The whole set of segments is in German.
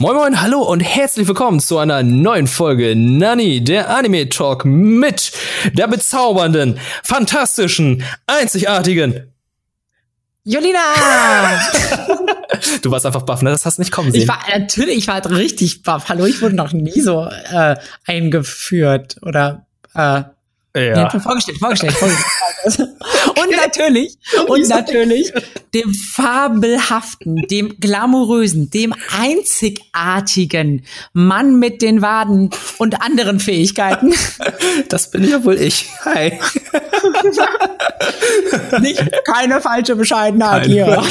Moin Moin, hallo und herzlich willkommen zu einer neuen Folge Nani, der Anime Talk mit der bezaubernden, fantastischen, einzigartigen Jolina! du warst einfach baff, ne? Das hast du nicht kommen sehen. Ich war natürlich, ich war halt richtig baff. Hallo, ich wurde noch nie so äh, eingeführt oder äh, ja. Nee, vorgestellt, vorgestellt, vorgestellt. und natürlich, und natürlich dem fabelhaften, dem glamourösen, dem einzigartigen Mann mit den Waden und anderen Fähigkeiten. Das bin ja wohl ich. Hi. Nicht, keine falsche Bescheidenheit keine hier.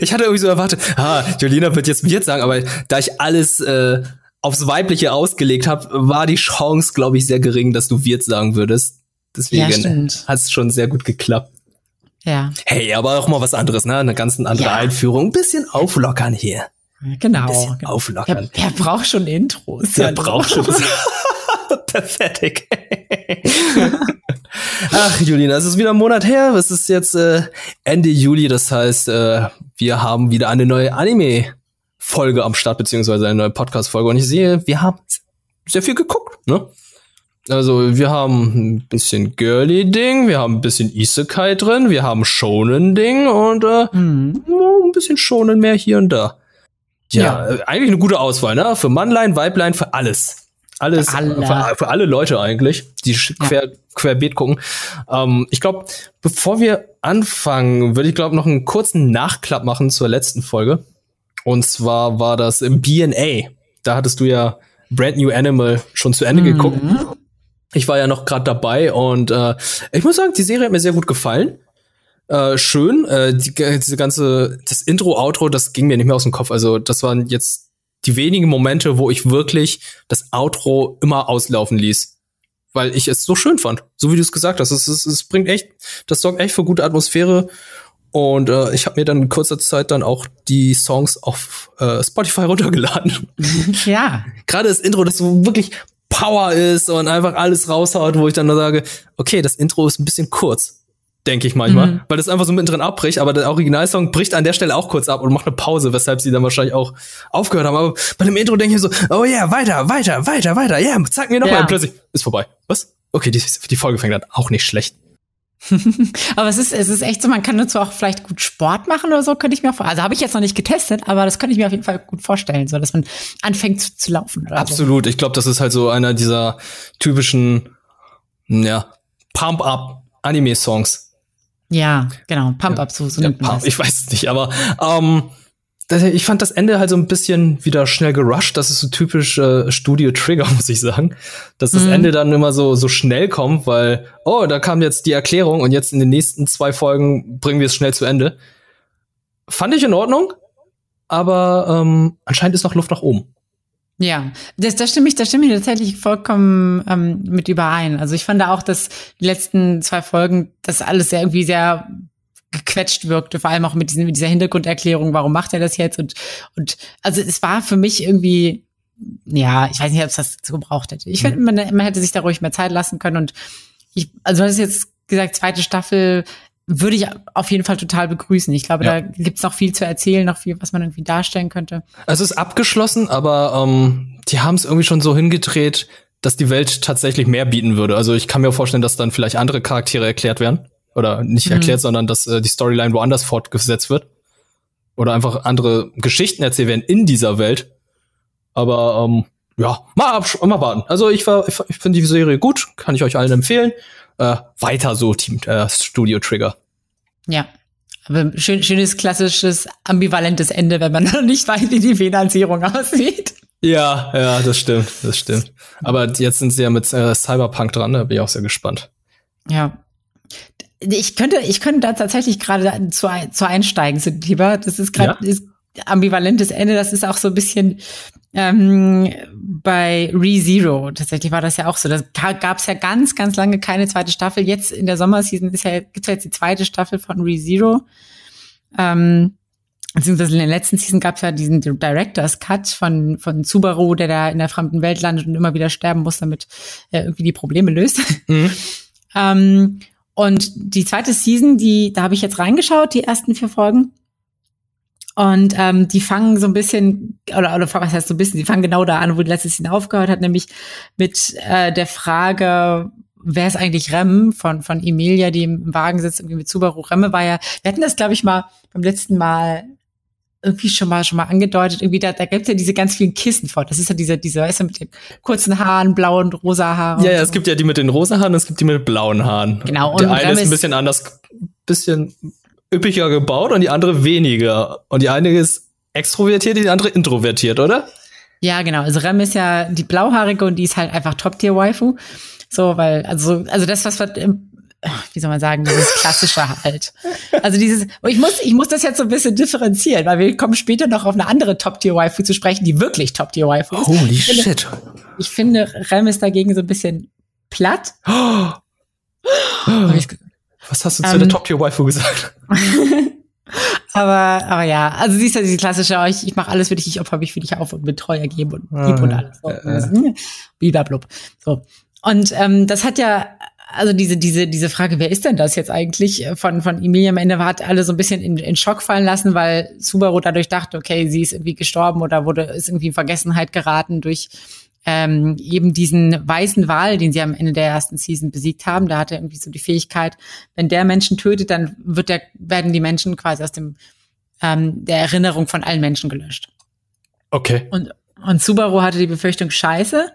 Ich hatte irgendwie so erwartet, ah, Jolina wird jetzt mir sagen, aber da ich alles äh, aufs Weibliche ausgelegt habe, war die Chance, glaube ich, sehr gering, dass du Wirt sagen würdest. Deswegen ja, hat es schon sehr gut geklappt. Ja. Hey, aber auch mal was anderes, ne? Eine ganz andere ja. Einführung. Ein bisschen auflockern hier. Genau. Ein bisschen genau. auflockern. Wer, wer braucht schon Intros? Wer braucht schon Pathetic. Ach, Julina, es ist wieder ein Monat her. Es ist jetzt äh, Ende Juli, das heißt, äh, wir haben wieder eine neue Anime Folge am Start, beziehungsweise eine neue Podcast-Folge. Und ich sehe, wir haben sehr viel geguckt, ne? Also, wir haben ein bisschen Girly-Ding, wir haben ein bisschen Isekai drin, wir haben Shonen-Ding und äh, mhm. ein bisschen Shonen mehr hier und da. Ja, ja, äh, eigentlich eine gute Auswahl, ne? Für Mannlein, Weiblein, für alles. Alles, für alle, für, für alle Leute eigentlich, die quer, ja. querbeet gucken. Ähm, ich glaube, bevor wir anfangen, würde ich glaube noch einen kurzen Nachklapp machen zur letzten Folge. Und zwar war das im BNA. Da hattest du ja Brand New Animal schon zu Ende mhm. geguckt. Ich war ja noch gerade dabei und äh, ich muss sagen, die Serie hat mir sehr gut gefallen. Äh, schön, äh, die, diese ganze, das Intro, Outro, das ging mir nicht mehr aus dem Kopf. Also das waren jetzt die wenigen Momente, wo ich wirklich das Outro immer auslaufen ließ. Weil ich es so schön fand, so wie du es gesagt hast. Es, es, es bringt echt, das sorgt echt für gute Atmosphäre und äh, ich habe mir dann in kurzer Zeit dann auch die Songs auf äh, Spotify runtergeladen. Ja. Gerade das Intro, das so wirklich Power ist und einfach alles raushaut, wo ich dann nur sage, okay, das Intro ist ein bisschen kurz, denke ich manchmal, mhm. weil das einfach so mittendrin abbricht, aber der Originalsong bricht an der Stelle auch kurz ab und macht eine Pause, weshalb sie dann wahrscheinlich auch aufgehört haben. Aber bei dem Intro denke ich so, oh ja, yeah, weiter, weiter, weiter, weiter, ja, yeah, zeig mir noch ja. mal. Und plötzlich ist vorbei. Was? Okay, die, die Folge fängt an. Auch nicht schlecht. aber es ist, es ist echt so, man kann dazu auch vielleicht gut Sport machen oder so, könnte ich mir vorstellen. Also habe ich jetzt noch nicht getestet, aber das könnte ich mir auf jeden Fall gut vorstellen, so dass man anfängt zu, zu laufen. Oder Absolut. So. Ich glaube, das ist halt so einer dieser typischen, ja, Pump-Up-Anime-Songs. Ja, genau, Pump-Up, so, so ja, das. Ich weiß es nicht, aber ähm, ich fand das Ende halt so ein bisschen wieder schnell gerusht. Das ist so typisch äh, Studio Trigger, muss ich sagen. Dass das mhm. Ende dann immer so, so schnell kommt, weil, oh, da kam jetzt die Erklärung und jetzt in den nächsten zwei Folgen bringen wir es schnell zu Ende. Fand ich in Ordnung, aber ähm, anscheinend ist noch Luft nach oben. Ja, das, das stimme ich, das stimme ich tatsächlich vollkommen ähm, mit überein. Also ich fand auch, dass die letzten zwei Folgen das alles sehr irgendwie sehr gequetscht wirkte, vor allem auch mit, diesen, mit dieser Hintergrunderklärung, warum macht er das jetzt? Und, und also es war für mich irgendwie, ja, ich weiß nicht, ob es das so gebraucht hätte. Ich finde, mhm. man, man hätte sich da ruhig mehr Zeit lassen können. Und ich, also du hast jetzt gesagt, zweite Staffel würde ich auf jeden Fall total begrüßen. Ich glaube, ja. da gibt's noch viel zu erzählen, noch viel, was man irgendwie darstellen könnte. Es ist abgeschlossen, aber ähm, die haben es irgendwie schon so hingedreht, dass die Welt tatsächlich mehr bieten würde. Also ich kann mir vorstellen, dass dann vielleicht andere Charaktere erklärt werden. Oder nicht mhm. erklärt, sondern dass äh, die Storyline woanders fortgesetzt wird. Oder einfach andere Geschichten erzählt werden in dieser Welt. Aber ähm, ja, mal, mal warten. Also ich, war, ich, ich finde die Serie gut, kann ich euch allen empfehlen. Äh, weiter so, Team äh, Studio Trigger. Ja. Aber schön, schönes, klassisches, ambivalentes Ende, wenn man noch nicht weiß, wie die Finanzierung aussieht. Ja, ja, das stimmt, das stimmt. Aber jetzt sind sie ja mit äh, Cyberpunk dran, da bin ich auch sehr gespannt. Ja, ich könnte, ich könnte da tatsächlich gerade zu, zu einsteigen, lieber. Das ist gerade ja? ambivalentes Ende. Das ist auch so ein bisschen ähm, bei ReZero. Tatsächlich war das ja auch so. Da gab es ja ganz, ganz lange keine zweite Staffel. Jetzt in der Sommerseason ist ja, gibt's ja jetzt die zweite Staffel von ReZero. Ähm, beziehungsweise in der letzten Season gab es ja diesen Director's Cut von, von Subaru, der da in der fremden Welt landet und immer wieder sterben muss, damit er irgendwie die Probleme löst. Mhm. ähm, und die zweite Season, die, da habe ich jetzt reingeschaut, die ersten vier Folgen. Und ähm, die fangen so ein bisschen, oder, oder was heißt so ein bisschen, die fangen genau da an, wo die letzte Szene aufgehört hat, nämlich mit äh, der Frage, wer ist eigentlich Rem von, von Emilia, die im Wagen sitzt, irgendwie mit Subaru. Remme war ja, wir hatten das, glaube ich, mal beim letzten Mal irgendwie schon mal schon mal angedeutet, irgendwie da, da gibt's ja diese ganz vielen Kissen vor. Das ist ja diese, diese, weißt du, mit den kurzen Haaren, blauen, rosa Haaren. Ja, ja, so. es gibt ja die mit den rosa Haaren, es gibt die mit blauen Haaren. Genau. Und der eine ist ein bisschen anders, bisschen üppiger gebaut und die andere weniger. Und die eine ist extrovertiert, die andere introvertiert, oder? Ja, genau. Also Rem ist ja die blauhaarige und die ist halt einfach Top-Tier-Waifu. So, weil, also, also das, was wir im wie soll man sagen, dieses klassische halt. Also dieses, ich muss, ich muss das jetzt so ein bisschen differenzieren, weil wir kommen später noch auf eine andere Top-Tier-Waifu zu sprechen, die wirklich Top-Tier-Waifu ist. Holy ich finde, shit. Ich finde, Rem ist dagegen so ein bisschen platt. Oh. Was hast du zu Ähm. der Top-Tier-Waifu gesagt? aber, aber ja, also sie ist ja diese klassische, oh, ich, ich mache alles für dich, ich opfer mich für dich auf und bin treu ergeben und lieb und alles. So, Äh. Blablabla. So. Und ähm, das hat ja, also diese, diese, diese Frage, wer ist denn das jetzt eigentlich äh, von, von Emilia am Ende hat alle so ein bisschen in, in Schock fallen lassen, weil Subaru dadurch dachte, okay, sie ist irgendwie gestorben oder wurde, ist irgendwie in Vergessenheit geraten durch ähm, eben diesen weißen Wal, den sie am Ende der ersten Season besiegt haben. Da hat er irgendwie so die Fähigkeit, wenn der Menschen tötet, dann wird der, werden die Menschen quasi aus dem ähm, der Erinnerung von allen Menschen gelöscht. Okay. Und, und Subaru hatte die Befürchtung, scheiße,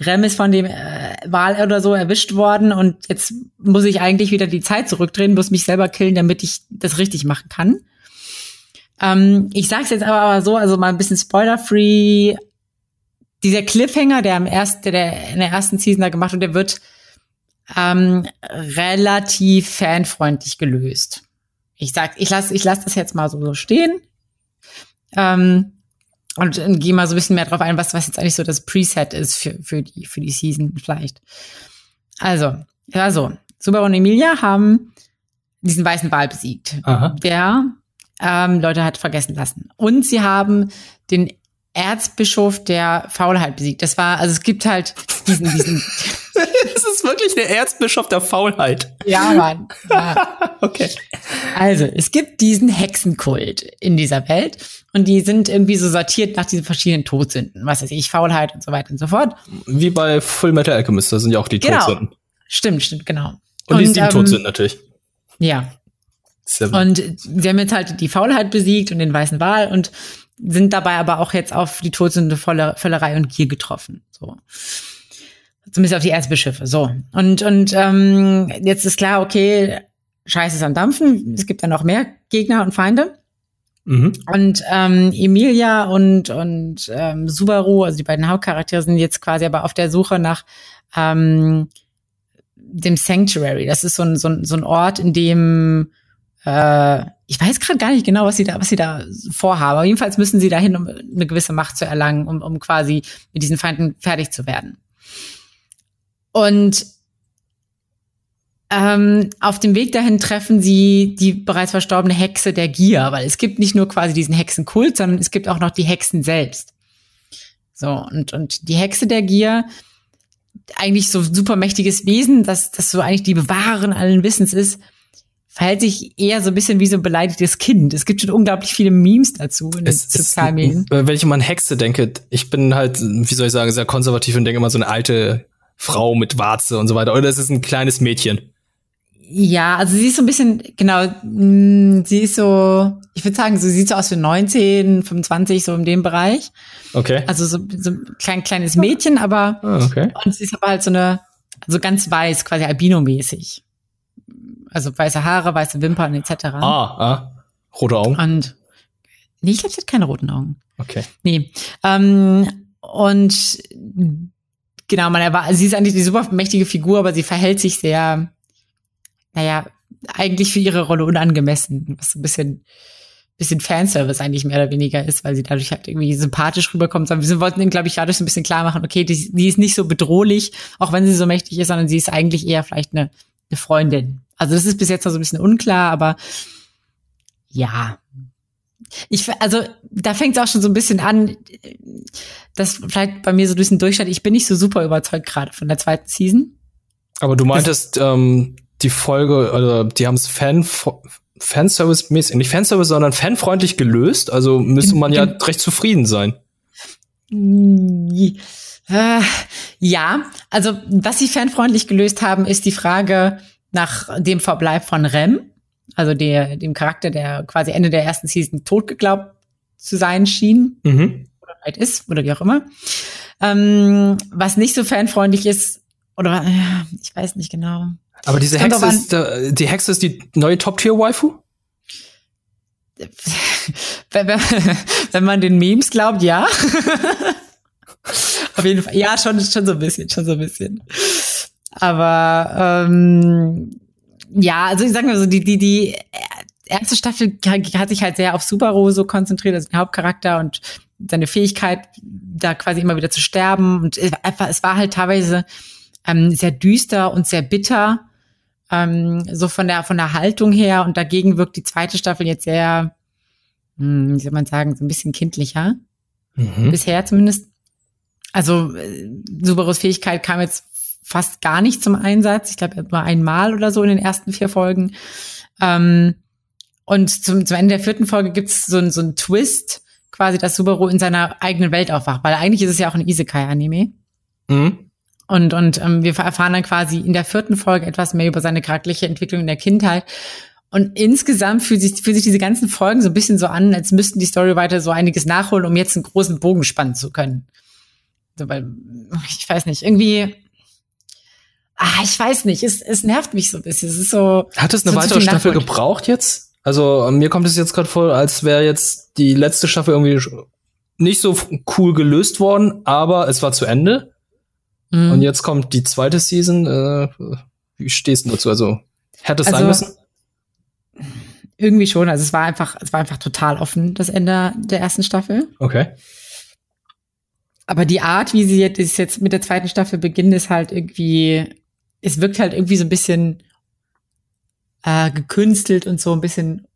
Rem ist von dem äh, Wal oder so erwischt worden und jetzt muss ich eigentlich wieder die Zeit zurückdrehen, muss mich selber killen, damit ich das richtig machen kann. Ähm, ich sag's jetzt aber, so, also mal ein bisschen spoiler-free. Dieser Cliffhanger, der am ersten, der, der in der ersten Season da gemacht wird, der wird ähm, relativ fanfreundlich gelöst. Ich sag, ich lasse ich lass das jetzt mal so, so stehen. Ähm, und äh, gehe mal so ein bisschen mehr drauf ein, was, was jetzt eigentlich so das Preset ist für, für, die, für die Season vielleicht. Also, also, Subaru und Emilia haben diesen weißen Wal besiegt, Aha. der ähm, Leute hat vergessen lassen. Und sie haben den Erzbischof der Faulheit besiegt. Das war, also es gibt halt diesen, diesen, wirklich der Erzbischof der Faulheit. ja, Mann. Ja. Okay. Also, es gibt diesen Hexenkult in dieser Welt und die sind irgendwie so sortiert nach diesen verschiedenen Todsünden. Was weiß ich, Faulheit und so weiter und so fort. Wie bei Full Metal Alchemist, da sind ja auch die Genau. Todsünden. Stimmt, stimmt, genau. Und, die sieben ähm, Todsünden natürlich. Ja. Seven. Und sie haben jetzt halt die Faulheit besiegt und den weißen Wal und sind dabei aber auch jetzt auf die Todsünde Völlerei und Gier getroffen. So. Zumindest auf die Erzbischöfe. So. Und, und ähm, jetzt ist klar, okay, Scheiße ist am Dampfen. Es gibt ja noch mehr Gegner und Feinde. mhm. Und ähm, Emilia und, und ähm, Subaru, also die beiden Hauptcharaktere, sind jetzt quasi aber auf der Suche nach ähm, dem Sanctuary. Das ist so ein, so ein, so ein Ort, in dem äh, ich weiß gerade gar nicht genau, was sie da, was sie da vorhaben. Aber jedenfalls müssen sie dahin, um eine gewisse Macht zu erlangen, um, um quasi mit diesen Feinden fertig zu werden. Und ähm, auf dem Weg dahin treffen sie die bereits verstorbene Hexe der Gier, weil es gibt nicht nur quasi diesen Hexenkult, sondern es gibt auch noch die Hexen selbst. So, und, und die Hexe der Gier, eigentlich so super mächtiges Wesen, das, das so eigentlich die Bewahrerin allen Wissens ist, verhält sich eher so ein bisschen wie so ein beleidigtes Kind. Es gibt schon unglaublich viele Memes dazu in den Es ist, sozialen Medien. äh, wenn ich immer an Hexe denke, ich bin halt, wie soll ich sagen, sehr konservativ und denke immer so eine alte Frau mit Warze und so weiter. Oder es ist ein kleines Mädchen. Ja, also sie ist so ein bisschen, genau, mh, sie ist so, ich würde sagen, so sieht so aus wie 19, 25, so in dem Bereich. Okay. Also so, so ein klein, kleines Mädchen, aber, Ah, okay. und sie ist aber halt so eine, also ganz weiß, quasi albino-mäßig. Also weiße Haare, weiße Wimpern etc. Ah, ah. Rote Augen. Und, nee, ich glaube, sie hat keine roten Augen. Okay. Nee. Ähm, und genau, man erwartet, sie ist eigentlich die super mächtige Figur, aber sie verhält sich sehr, naja, eigentlich für ihre Rolle unangemessen, was so ein bisschen, bisschen Fanservice eigentlich mehr oder weniger ist, weil sie dadurch halt irgendwie sympathisch rüberkommt. Aber wir wollten glaube ich, dadurch so ein bisschen klar machen, okay, die, die ist nicht so bedrohlich, auch wenn sie so mächtig ist, sondern sie ist eigentlich eher vielleicht eine, eine Freundin. Also das ist bis jetzt noch so ein bisschen unklar, aber ja, ich, also da fängt es auch schon so ein bisschen an, dass vielleicht bei mir so durch den Durchschnitt, ich bin nicht so super überzeugt gerade von der zweiten Season. Aber du meintest, ähm, die Folge, oder die haben es Fan, Fanservice-mäßig, nicht Fanservice, sondern fanfreundlich gelöst. Also müsste man ja recht zufrieden sein. Äh, ja, also was sie fanfreundlich gelöst haben, ist die Frage nach dem Verbleib von Rem, also der, dem Charakter, der quasi Ende der ersten Season tot geglaubt zu sein schien. Mhm. Oder halt ist, oder wie auch immer. Ähm, was nicht so fanfreundlich ist, oder äh, ich weiß nicht genau. Aber diese Hexe ist, äh, die Hexe ist die neue Top-Tier-Waifu? wenn man den Memes glaubt, ja. Auf jeden Fall. Ja, schon, schon so ein bisschen, schon so ein bisschen. Aber ähm, ja, also ich sag mal so, die, die, die erste Staffel hat sich halt sehr auf Subaru so konzentriert, also den Hauptcharakter und seine Fähigkeit, da quasi immer wieder zu sterben. Und einfach, es war halt teilweise ähm, sehr düster und sehr bitter, ähm, so von der von der Haltung her. Und dagegen wirkt die zweite Staffel jetzt sehr, hm, wie soll man sagen, so ein bisschen kindlicher. Mhm. Bisher zumindest. Also äh, Subarus Fähigkeit kam jetzt fast gar nicht zum Einsatz. Ich glaube, nur einmal oder so in den ersten vier Folgen. Ähm, und zum, zum Ende der vierten Folge gibt es so, so einen Twist, quasi, dass Subaru in seiner eigenen Welt aufwacht. Weil eigentlich ist es ja auch ein Isekai-Anime. Mhm. Und, und ähm, wir erfahren dann quasi in der vierten Folge etwas mehr über seine charakterliche Entwicklung in der Kindheit. Und insgesamt fühlt sich, fühlt sich diese ganzen Folgen so ein bisschen so an, als müssten die Story weiter so einiges nachholen, um jetzt einen großen Bogen spannen zu können. So, weil, ich weiß nicht, irgendwie, ah, ich weiß nicht, es, es nervt mich so ein bisschen. Es ist so. Hat es eine so weitere Staffel gebraucht jetzt? Also, mir kommt es jetzt gerade vor, als wäre jetzt die letzte Staffel irgendwie nicht so cool gelöst worden, aber es war zu Ende. Mhm. Und jetzt kommt die zweite Season. Äh, wie stehst du dazu? Also, hätte es also, sein müssen? Irgendwie schon. Also, es war einfach, es war einfach total offen, das Ende der ersten Staffel. Okay. Aber die Art, wie sie jetzt, jetzt mit der zweiten Staffel beginnt, ist halt irgendwie, es wirkt halt irgendwie so ein bisschen äh, gekünstelt und so ein bisschen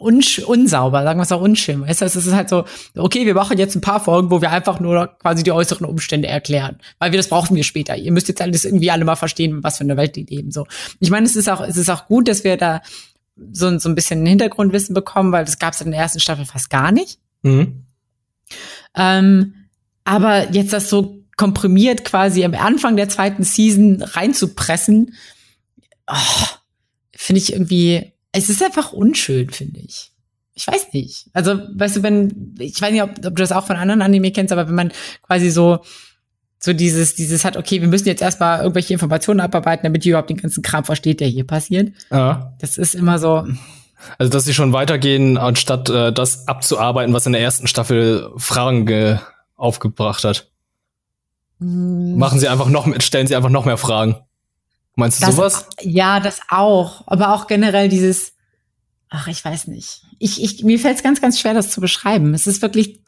unsauber, sagen wir es auch unschön. Weißt du, es ist halt so, okay, wir machen jetzt ein paar Folgen, wo wir einfach nur quasi die äußeren Umstände erklären, weil wir das brauchen wir später. Ihr müsst jetzt alles irgendwie alle mal verstehen, was für eine Welt die leben. So, ich meine, es ist auch, es ist auch gut, dass wir da so, so ein bisschen Hintergrundwissen bekommen, weil das gab es in der ersten Staffel fast gar nicht. Mhm. Ähm, aber jetzt das so komprimiert quasi am Anfang der zweiten Season reinzupressen, oh, finde ich irgendwie es ist einfach unschön, finde ich. Ich weiß nicht. Also, weißt du, wenn, ich weiß nicht, ob, ob du das auch von anderen Anime kennst, aber wenn man quasi so, so dieses, dieses hat, okay, wir müssen jetzt erstmal irgendwelche Informationen abarbeiten, damit ihr überhaupt den ganzen Kram versteht, der hier passiert. Ja. Das ist immer so. Also, dass sie schon weitergehen, anstatt äh, das abzuarbeiten, was in der ersten Staffel Fragen aufgebracht hat. Machen sie einfach noch, stellen sie einfach noch mehr Fragen. Meinst du das, sowas? Ja, das auch. Aber auch generell dieses, ach, ich weiß nicht. Ich, ich, mir fällt es ganz, ganz schwer, das zu beschreiben. Es ist wirklich,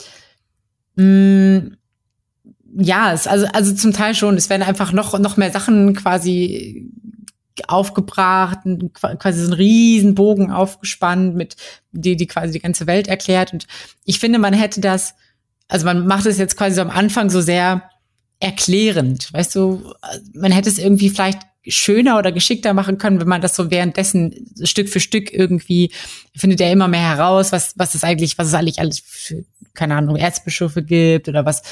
mh, mm, ja, es, also, also zum Teil schon. Es werden einfach noch, noch mehr Sachen quasi aufgebracht, quasi so ein Riesenbogen aufgespannt, mit die, die quasi die ganze Welt erklärt. Und ich finde, man hätte das, also man macht es jetzt quasi so am Anfang so sehr erklärend. Weißt du, man hätte es irgendwie vielleicht schöner oder geschickter machen können, wenn man das so währenddessen Stück für Stück irgendwie findet er immer mehr heraus, was was es eigentlich, was es eigentlich alles für keine Ahnung Erzbischöfe gibt oder was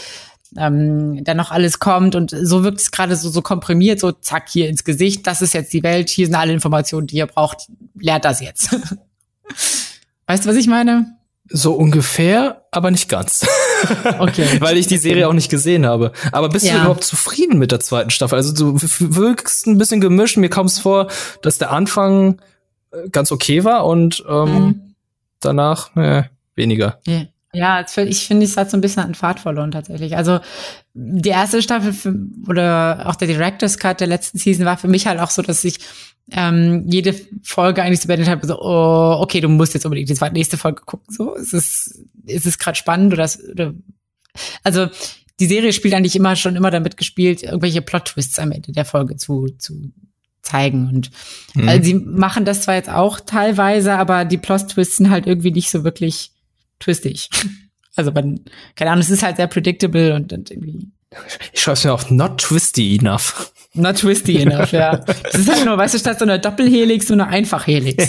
ähm, dann noch alles kommt und so wirkt es gerade so so komprimiert, so zack hier ins Gesicht. Das ist jetzt die Welt. Hier sind alle Informationen, die ihr braucht. Lernt das jetzt. weißt du, was ich meine? So ungefähr, aber nicht ganz. Okay. Weil ich die Serie auch nicht gesehen habe. Aber bist ja. du überhaupt zufrieden mit der zweiten Staffel? Also du wirkst ein bisschen gemischt. Mir kommt es vor, dass der Anfang äh, ganz okay war und ähm, mhm. danach äh, weniger. Ja. Ja, ich finde, es hat so ein bisschen an Fahrt verloren tatsächlich. Also die erste Staffel für, oder auch der Director's Cut der letzten Season war für mich halt auch so, dass ich ähm, jede Folge eigentlich so beendet habe, so, oh, okay, du musst jetzt unbedingt die nächste Folge gucken. So, ist es, ist es gerade spannend oder, oder also die Serie spielt eigentlich immer schon immer damit gespielt, irgendwelche Plot-Twists am Ende der Folge zu, zu zeigen. Und mhm. also sie machen das zwar jetzt auch teilweise, aber die Plot-Twists sind halt irgendwie nicht so wirklich twistig. Also man, keine Ahnung, es ist halt sehr predictable und, und irgendwie. Ich schreibe mir auf not twisty enough. Not twisty enough, ja. Das ist halt nur, weißt du, statt so einer Doppelhelix so eine Einfachhelix.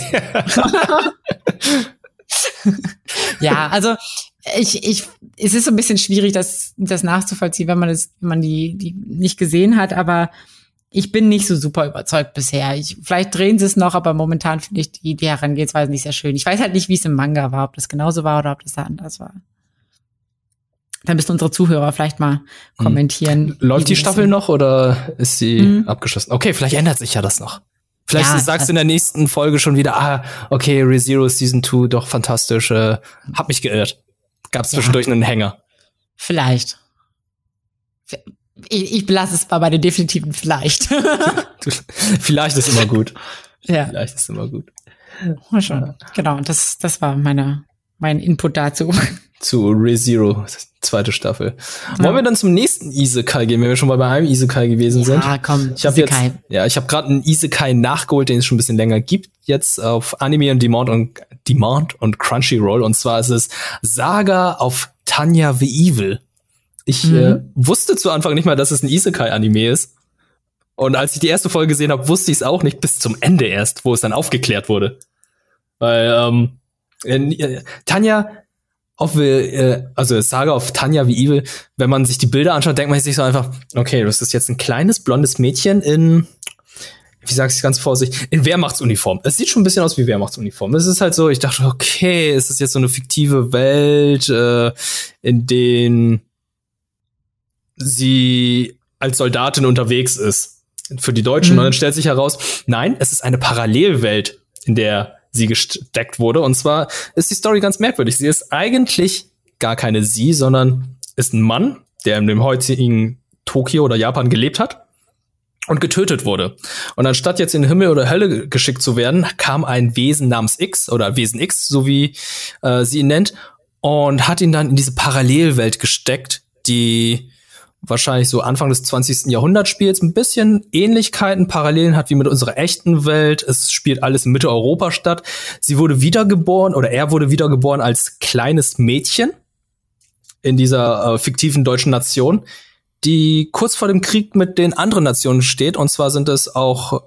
ja, also ich, ich, es ist so ein bisschen schwierig, das, das nachzuvollziehen, wenn man das, wenn man die, die nicht gesehen hat, aber ich bin nicht so super überzeugt bisher. Ich, vielleicht drehen sie es noch, aber momentan finde ich die, die Herangehensweise nicht sehr schön. Ich weiß halt nicht, wie es im Manga war, ob das genauso war oder ob das da anders war. Dann müssen unsere Zuhörer vielleicht mal hm. kommentieren. Läuft die Staffel noch oder ist sie mhm. abgeschlossen? Okay, vielleicht ändert sich ja das noch. Vielleicht ja, sagst du in der nächsten Folge schon wieder, ah, okay, ReZero Season 2, doch fantastisch, äh, hab mich geirrt. Gab es zwischendurch ja. einen Hänger. Vielleicht. Ich, ich belasse es mal bei den definitiven vielleicht. vielleicht ist immer gut. Ja. Vielleicht ist immer gut. Mal schon. Genau, das, das war meine, mein Input dazu. Zu ReZero, zweite Staffel. Ja. Wollen wir dann zum nächsten Isekai gehen, wenn wir schon mal bei einem Isekai gewesen sind? Ja, komm, ich habe jetzt, ja, ich habe gerade einen Isekai nachgeholt, den es schon ein bisschen länger gibt, jetzt auf Anime und Demand und Demand und Crunchyroll und zwar ist es Saga auf Tanya the Evil. Ich mhm. äh, wusste zu Anfang nicht mal, dass es ein Isekai-Anime ist. Und als ich die erste Folge gesehen habe, wusste ich es auch nicht bis zum Ende erst, wo es dann aufgeklärt wurde. Weil ähm, äh, Tanja auf äh, also Saga auf Tanja wie Evil, wenn man sich die Bilder anschaut, denkt man sich so einfach, okay, das ist jetzt ein kleines blondes Mädchen in wie sag's ganz vorsichtig, in Wehrmachtsuniform. Es sieht schon ein bisschen aus wie Wehrmachtsuniform. Es ist halt so, ich dachte, okay, es ist jetzt so eine fiktive Welt, äh, in den sie als Soldatin unterwegs ist für die Deutschen. Mhm. Und dann stellt sich heraus, nein, es ist eine Parallelwelt, in der sie gesteckt wurde. Und zwar ist die Story ganz merkwürdig. Sie ist eigentlich gar keine sie, sondern ist ein Mann, der in dem heutigen Tokio oder Japan gelebt hat und getötet wurde. Und anstatt jetzt in Himmel oder Hölle geschickt zu werden, kam ein Wesen namens X oder Wesen X, so wie äh, sie ihn nennt, und hat ihn dann in diese Parallelwelt gesteckt, die wahrscheinlich so Anfang des 20. Jahrhunderts spielt, ein bisschen Ähnlichkeiten, Parallelen hat wie mit unserer echten Welt. Es spielt alles in Mitteleuropa statt. Sie wurde wiedergeboren oder er wurde wiedergeboren als kleines Mädchen in dieser äh, fiktiven deutschen Nation, die kurz vor dem Krieg mit den anderen Nationen steht. Und zwar sind es auch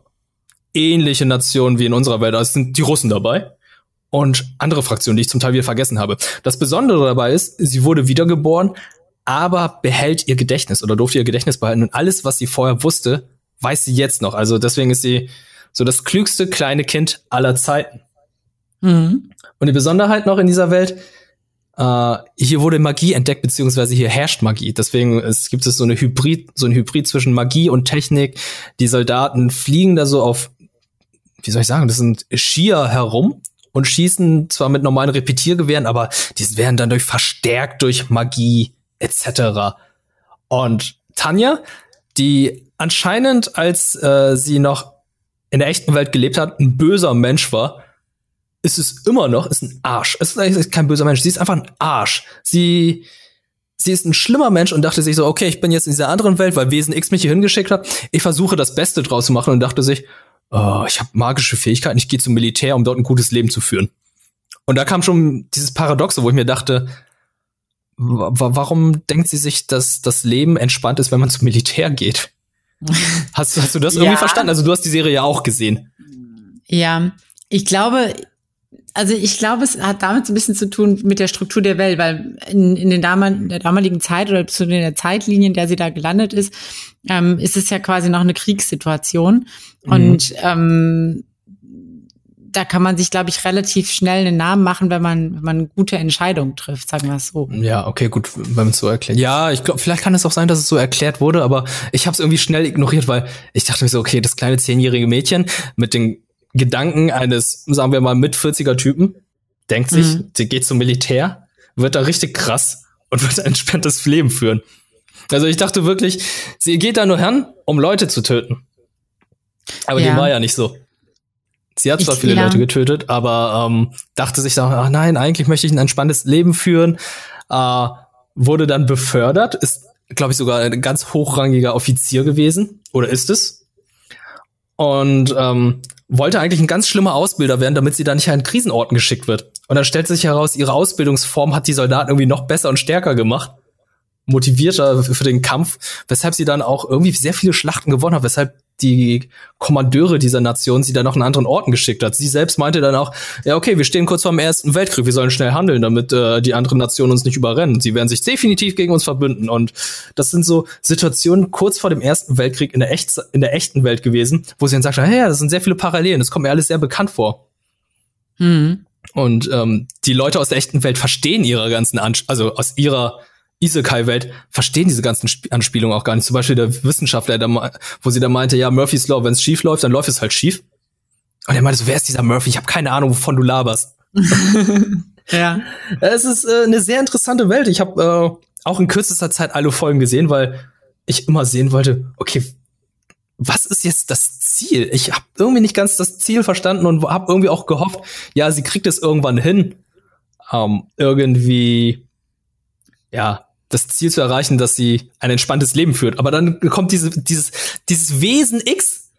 ähnliche Nationen wie in unserer Welt. Also sind die Russen dabei und andere Fraktionen, die ich zum Teil wieder vergessen habe. Das Besondere dabei ist, sie wurde wiedergeboren aber behält ihr Gedächtnis oder durfte ihr Gedächtnis behalten. Und alles, was sie vorher wusste, weiß sie jetzt noch. Also deswegen ist sie so das klügste kleine Kind aller Zeiten. Mhm. Und die Besonderheit noch in dieser Welt, äh, hier wurde Magie entdeckt, beziehungsweise hier herrscht Magie. Deswegen es gibt es so eine Hybrid, so ein Hybrid zwischen Magie und Technik. Die Soldaten fliegen da so auf, wie soll ich sagen, das sind Skier herum und schießen zwar mit normalen Repetiergewehren, aber die werden dann durch verstärkt durch Magie etc. Und Tanja, die anscheinend, als äh, sie noch in der echten Welt gelebt hat, ein böser Mensch war, ist es immer noch, ist ein Arsch. Es ist kein böser Mensch, sie ist einfach ein Arsch. Sie, sie ist ein schlimmer Mensch und dachte sich so, okay, ich bin jetzt in dieser anderen Welt, weil Wesen X mich hier hingeschickt hat. Ich versuche das Beste draus zu machen und dachte sich, oh, ich habe magische Fähigkeiten, ich gehe zum Militär, um dort ein gutes Leben zu führen. Und da kam schon dieses Paradoxe, wo ich mir dachte, warum denkt sie sich, dass das Leben entspannt ist, wenn man zum Militär geht? Hast, hast du das irgendwie ja. verstanden? Also du hast die Serie ja auch gesehen. Ja, ich glaube, also ich glaube, es hat damit so ein bisschen zu tun mit der Struktur der Welt, weil in, in den damal der damaligen Zeit oder zu der Zeitlinie, in der sie da gelandet ist, ähm, ist es ja quasi noch eine Kriegssituation. Mhm. Und ähm, da kann man sich, glaube ich, relativ schnell einen Namen machen, wenn man, wenn man eine gute Entscheidung trifft, sagen wir es so. Ja, okay, gut, wenn man es so erklärt. Ja, ich glaube, vielleicht kann es auch sein, dass es so erklärt wurde, aber ich habe es irgendwie schnell ignoriert, weil ich dachte mir so, okay, das kleine zehnjährige Mädchen mit den Gedanken eines, sagen wir mal, mit 40er Typen, denkt sich, mhm. sie geht zum Militär, wird da richtig krass und wird ein entspanntes Leben führen. Also ich dachte wirklich, sie geht da nur hin, um Leute zu töten. Aber ja. die war ja nicht so. Sie hat zwar viele ja. Leute getötet, aber ähm, dachte sich dann, ach nein, eigentlich möchte ich ein entspanntes Leben führen. Äh, wurde dann befördert, ist, glaube ich, sogar ein ganz hochrangiger Offizier gewesen. Oder ist es? Und ähm, wollte eigentlich ein ganz schlimmer Ausbilder werden, damit sie da nicht an Krisenorten geschickt wird. Und dann stellt sich heraus, ihre Ausbildungsform hat die Soldaten irgendwie noch besser und stärker gemacht. Motivierter für den Kampf, weshalb sie dann auch irgendwie sehr viele Schlachten gewonnen hat, weshalb die Kommandeure dieser Nation sie dann noch an anderen Orten geschickt hat. Sie selbst meinte dann auch, ja, okay, wir stehen kurz vor dem Ersten Weltkrieg, wir sollen schnell handeln, damit äh, die anderen Nationen uns nicht überrennen. Sie werden sich definitiv gegen uns verbünden. Und das sind so Situationen kurz vor dem Ersten Weltkrieg in der, echt, in der echten Welt gewesen, wo sie dann sagt, hey, ja, das sind sehr viele Parallelen, das kommt mir alles sehr bekannt vor. Mhm. Und ähm, die Leute aus der echten Welt verstehen ihre ganzen, Ans also aus ihrer Isekai-Welt verstehen diese ganzen Sp Anspielungen auch gar nicht. Zum Beispiel der Wissenschaftler, der, wo sie da meinte, ja, Murphy's Law, wenn es schief läuft, dann läuft es halt schief. Und er meinte so, wer ist dieser Murphy? Ich habe keine Ahnung, wovon du laberst. ja. Es ist äh, eine sehr interessante Welt. Ich habe äh, auch in kürzester Zeit alle Folgen gesehen, weil ich immer sehen wollte, okay, was ist jetzt das Ziel? Ich habe irgendwie nicht ganz das Ziel verstanden und habe irgendwie auch gehofft, ja, sie kriegt es irgendwann hin, ähm, irgendwie, ja, das Ziel zu erreichen, dass sie ein entspanntes Leben führt. Aber dann kommt diese, dieses, dieses Wesen X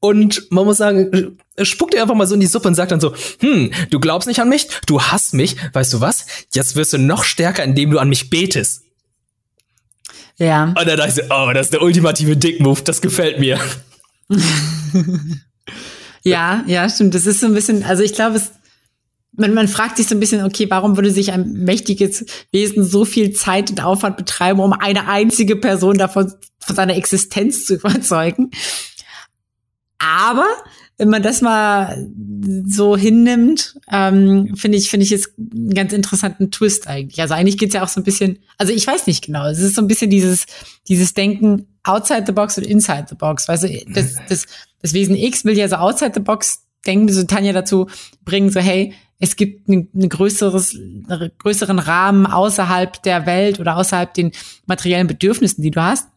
und man muss sagen, spuckt ihr einfach mal so in die Suppe und sagt dann so, hm, du glaubst nicht an mich, du hasst mich, weißt du was? Jetzt wirst du noch stärker, indem du an mich betest. Ja. Und dann dachte ich so, oh, das ist der ultimative Dick-Move, das gefällt mir. ja, ja, stimmt. Das ist so ein bisschen, also ich glaube, es, man, man fragt sich so ein bisschen, okay, warum würde sich ein mächtiges Wesen so viel Zeit und Aufwand betreiben, um eine einzige Person davon von seiner Existenz zu überzeugen? Aber wenn man das mal so hinnimmt, ähm, finde ich, finde ich es einen ganz interessanten Twist eigentlich. Also eigentlich geht's ja auch so ein bisschen, also ich weiß nicht genau, es ist so ein bisschen dieses, dieses Denken outside the box und inside the box. Weißt du, das, das, das Wesen X will ja so outside the box denken, so Tanja dazu bringen, so hey, es gibt einen eine größeres, größeren Rahmen außerhalb der Welt oder außerhalb den materiellen Bedürfnissen, die du hast.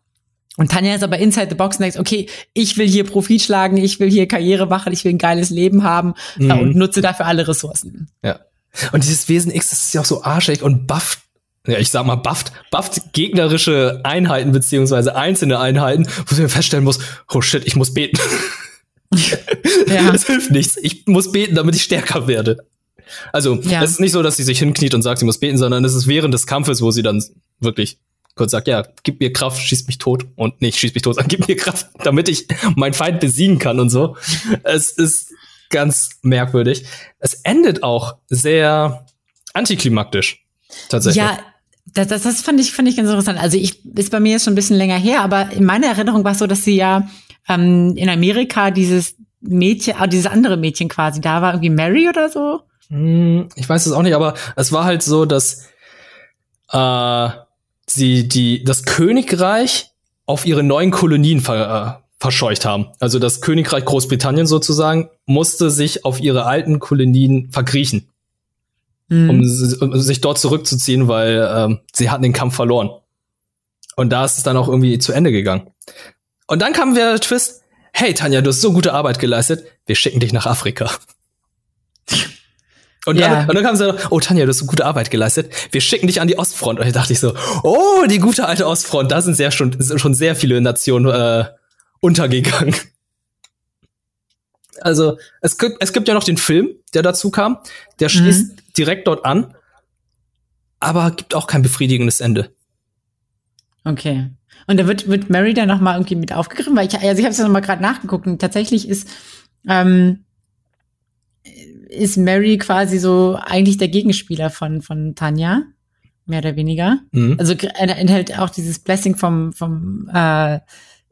Und Tanja ist aber inside the box und denkt, okay, ich will hier Profit schlagen, ich will hier Karriere machen, ich will ein geiles Leben haben mhm. und nutze dafür alle Ressourcen. Ja. Und dieses Wesen X, das ist ja auch so arschig und bufft, ja, ich sag mal, bufft, bufft gegnerische Einheiten beziehungsweise einzelne Einheiten, wo sie feststellen muss, oh shit, ich muss beten. ja. Das hilft nichts. Ich muss beten, damit ich stärker werde. Also, ja. es ist nicht so, dass sie sich hinkniet und sagt, sie muss beten, sondern es ist während des Kampfes, wo sie dann wirklich kurz sagt, ja, gib mir Kraft, schieß mich tot und nicht schieß mich tot, sondern gib mir Kraft, damit ich meinen Feind besiegen kann und so. Es ist ganz merkwürdig. Es endet auch sehr antiklimaktisch. Tatsächlich. Ja, das, das, das fand ich, fand ich ganz interessant. Also ich, ist bei mir jetzt schon ein bisschen länger her, aber in meiner Erinnerung war es so, dass sie ja ähm, in Amerika dieses Mädchen, ah, dieses andere Mädchen quasi da war, irgendwie Mary oder so. Hm, ich weiß es auch nicht, aber es war halt so, dass äh, sie die, das Königreich auf ihre neuen Kolonien ver, äh, verscheucht haben. Also das Königreich Großbritannien sozusagen musste sich auf ihre alten Kolonien verkriechen, mhm. um, um, sich dort zurückzuziehen, weil ähm, sie hatten den Kampf verloren. Und da ist es dann auch irgendwie zu Ende gegangen. Und dann kam der Twist, hey Tanja, du hast so gute Arbeit geleistet, wir schicken dich nach Afrika. Und dann, ja. und dann kam sie, oh Tanja, du hast so gute Arbeit geleistet. Wir schicken dich an die Ostfront. Und da dachte ich so, oh, die gute alte Ostfront, da sind sehr schon, sind schon sehr viele Nationen äh, untergegangen. Also es gibt, es gibt ja noch den Film, der dazu kam. Der schließt mhm. direkt dort an, aber gibt auch kein befriedigendes Ende. Okay. Und da wird, wird Mary dann noch mal irgendwie mit aufgegriffen, weil ich, also ich habe es ja noch mal gerade nachgeguckt und tatsächlich ist ähm, ist Mary quasi so eigentlich der Gegenspieler von, von Tanja, mehr oder weniger. Mhm. Also enthält auch dieses Blessing vom, vom äh,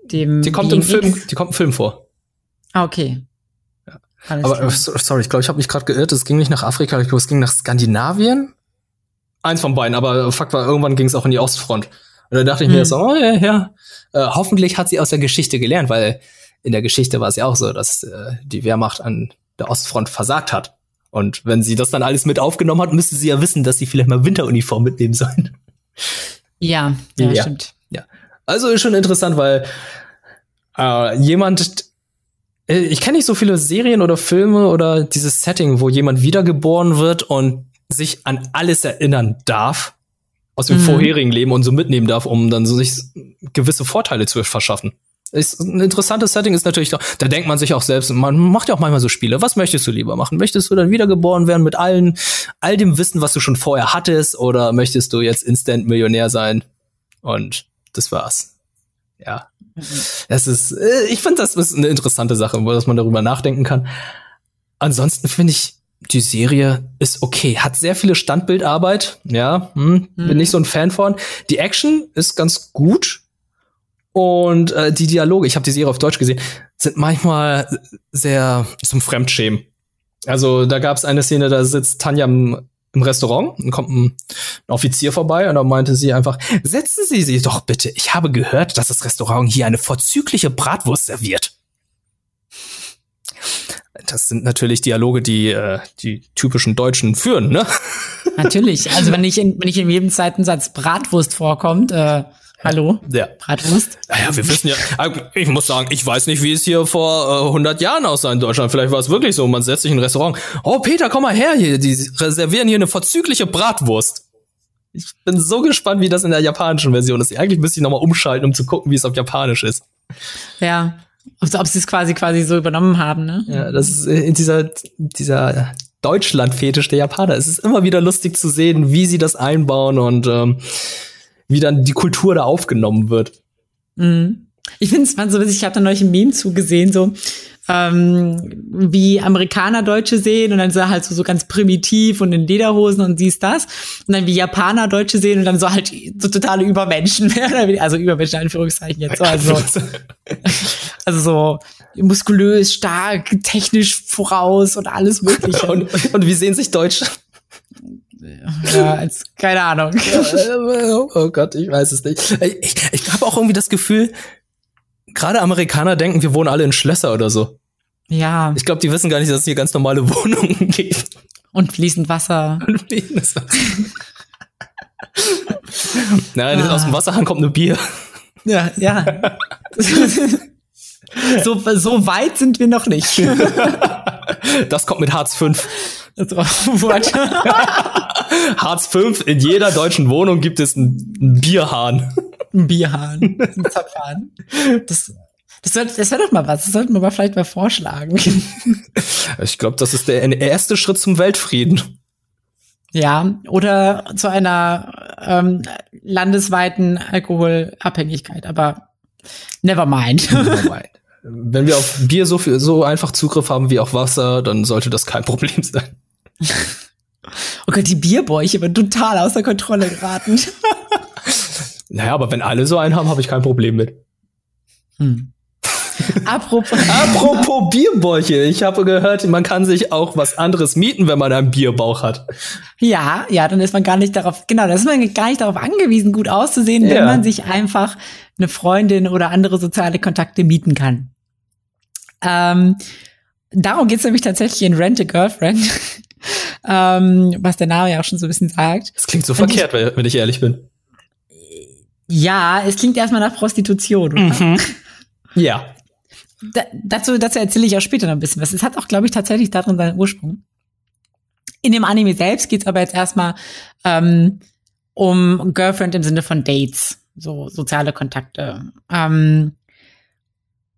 dem. Die kommt im Film, die kommt im Film vor. Ah, okay. Ja. Aber klar. sorry, ich glaube, ich habe mich gerade geirrt. Es ging nicht nach Afrika, ich glaube, es ging nach Skandinavien. Eins von beiden, aber Fakt war, irgendwann ging es auch in die Ostfront. Und da dachte ich mhm. mir so, oh ja, ja. Äh, hoffentlich hat sie aus der Geschichte gelernt, weil in der Geschichte war es ja auch so, dass äh, die Wehrmacht an der Ostfront versagt hat. Und wenn sie das dann alles mit aufgenommen hat, müsste sie ja wissen, dass sie vielleicht mal Winteruniform mitnehmen sollen. Ja, ja, ja. stimmt. Ja. Also ist schon interessant, weil äh, jemand, äh, ich kenne nicht so viele Serien oder Filme oder dieses Setting, wo jemand wiedergeboren wird und sich an alles erinnern darf aus dem mhm. vorherigen Leben und so mitnehmen darf, um dann so sich gewisse Vorteile zu verschaffen ist ein interessantes Setting ist natürlich doch, da denkt man sich auch selbst, man macht ja auch manchmal so Spiele. Was möchtest du lieber machen? Möchtest du dann wiedergeboren werden mit allen, all dem Wissen, was du schon vorher hattest, oder möchtest du jetzt Instant Millionär sein Und das war's. Ja. Das ist, äh, ich finde, das ist eine interessante Sache, dass man darüber nachdenken kann. Ansonsten finde ich, die Serie ist okay. Hat sehr viele Standbildarbeit. Ja, hm, mhm. bin nicht so ein Fan von. Die Action ist ganz gut. Und äh, die Dialoge, ich habe die Serie auf Deutsch gesehen, sind manchmal sehr zum Fremdschämen. Also da gab es eine Szene, da sitzt Tanja im, im Restaurant und kommt ein, ein Offizier vorbei und da meinte sie einfach, setzen Sie sich doch bitte. Ich habe gehört, dass das Restaurant hier eine vorzügliche Bratwurst serviert. Das sind natürlich Dialoge, die äh, die typischen Deutschen führen, ne? Natürlich. Also wenn nicht in, wenn nicht in jedem zweiten Satz Bratwurst vorkommt, äh, Hallo? Ja. Bratwurst? Naja, wir wissen ja, also, ich muss sagen, ich weiß nicht, wie es hier vor äh, 100 Jahren aussah in Deutschland. Vielleicht war es wirklich so, man setzt sich in ein Restaurant. Oh, Peter, komm mal her hier, die reservieren hier eine vorzügliche Bratwurst. Ich bin so gespannt, wie das in der japanischen Version ist. Eigentlich müsste ich nochmal umschalten, um zu gucken, wie es auf Japanisch ist. Ja, ob, ob sie es quasi quasi so übernommen haben, ne? Ja, das ist äh, in dieser, dieser Deutschland-Fetisch der Japaner. Es ist immer wieder lustig zu sehen, wie sie das einbauen und ähm, wie dann die Kultur da aufgenommen wird. Mhm. Ich finde es so witzig, ich habe da neulich ein Meme zugesehen, so ähm, wie Amerikaner Deutsche sehen und dann so halt so, so ganz primitiv und in Lederhosen und siehst das und dann wie Japaner Deutsche sehen und dann so halt so totale Übermenschen, also Übermenschen in Anführungszeichen jetzt so, also, also so muskulös, stark, technisch voraus und alles mögliche. und, und wie sehen sich Deutsche? Ja, als, keine Ahnung. oh Gott, ich weiß es nicht. Ich, ich habe auch irgendwie das Gefühl, gerade Amerikaner denken, wir wohnen alle in Schlösser oder so. Ja. Ich glaube, die wissen gar nicht, dass es hier ganz normale Wohnungen gibt. Und fließend Wasser. Und fließendes Wasser. Nein, ah. aus dem Wasserhahn kommt nur Bier. Ja, ja. so, so weit sind wir noch nicht. das kommt mit Hartz V. Hartz V, in jeder deutschen Wohnung gibt es einen, Bierhahn. Ein Bierhahn, ein Zapfhahn. Das, das, soll, das wäre doch mal was. Das sollten wir mal vielleicht mal vorschlagen. Ich glaube, das ist der erste Schritt zum Weltfrieden. Ja, oder zu einer ähm, landesweiten Alkoholabhängigkeit, aber never mind. never mind. Wenn wir auf Bier so viel, so einfach Zugriff haben wie auf Wasser, dann sollte das kein Problem sein. Oh Gott, die Bierbäuche werden total außer Kontrolle geraten. naja, aber wenn alle so einen haben, habe ich kein Problem mit. Hm. Apropos, Apropos Bierbäuche. Ich habe gehört, man kann sich auch was anderes mieten, wenn man einen Bierbauch hat. Ja, ja, dann ist man gar nicht darauf, genau, da ist man gar nicht darauf angewiesen, gut auszusehen, ja. wenn man sich einfach eine Freundin oder andere soziale Kontakte mieten kann. Ähm, darum geht's nämlich tatsächlich in Rent a Girlfriend. ähm, was der Name ja auch schon so ein bisschen sagt. Das klingt so Und verkehrt, ich, wenn ich ehrlich bin. Ja, es klingt erstmal nach Prostitution, oder? Mhm. Ja. Da, dazu, dazu erzähle ich auch später noch ein bisschen was. Es hat auch, glaube ich, tatsächlich darin seinen Ursprung. In dem Anime selbst geht's aber jetzt erstmal ähm, um Girlfriend im Sinne von Dates, so soziale Kontakte. Ähm,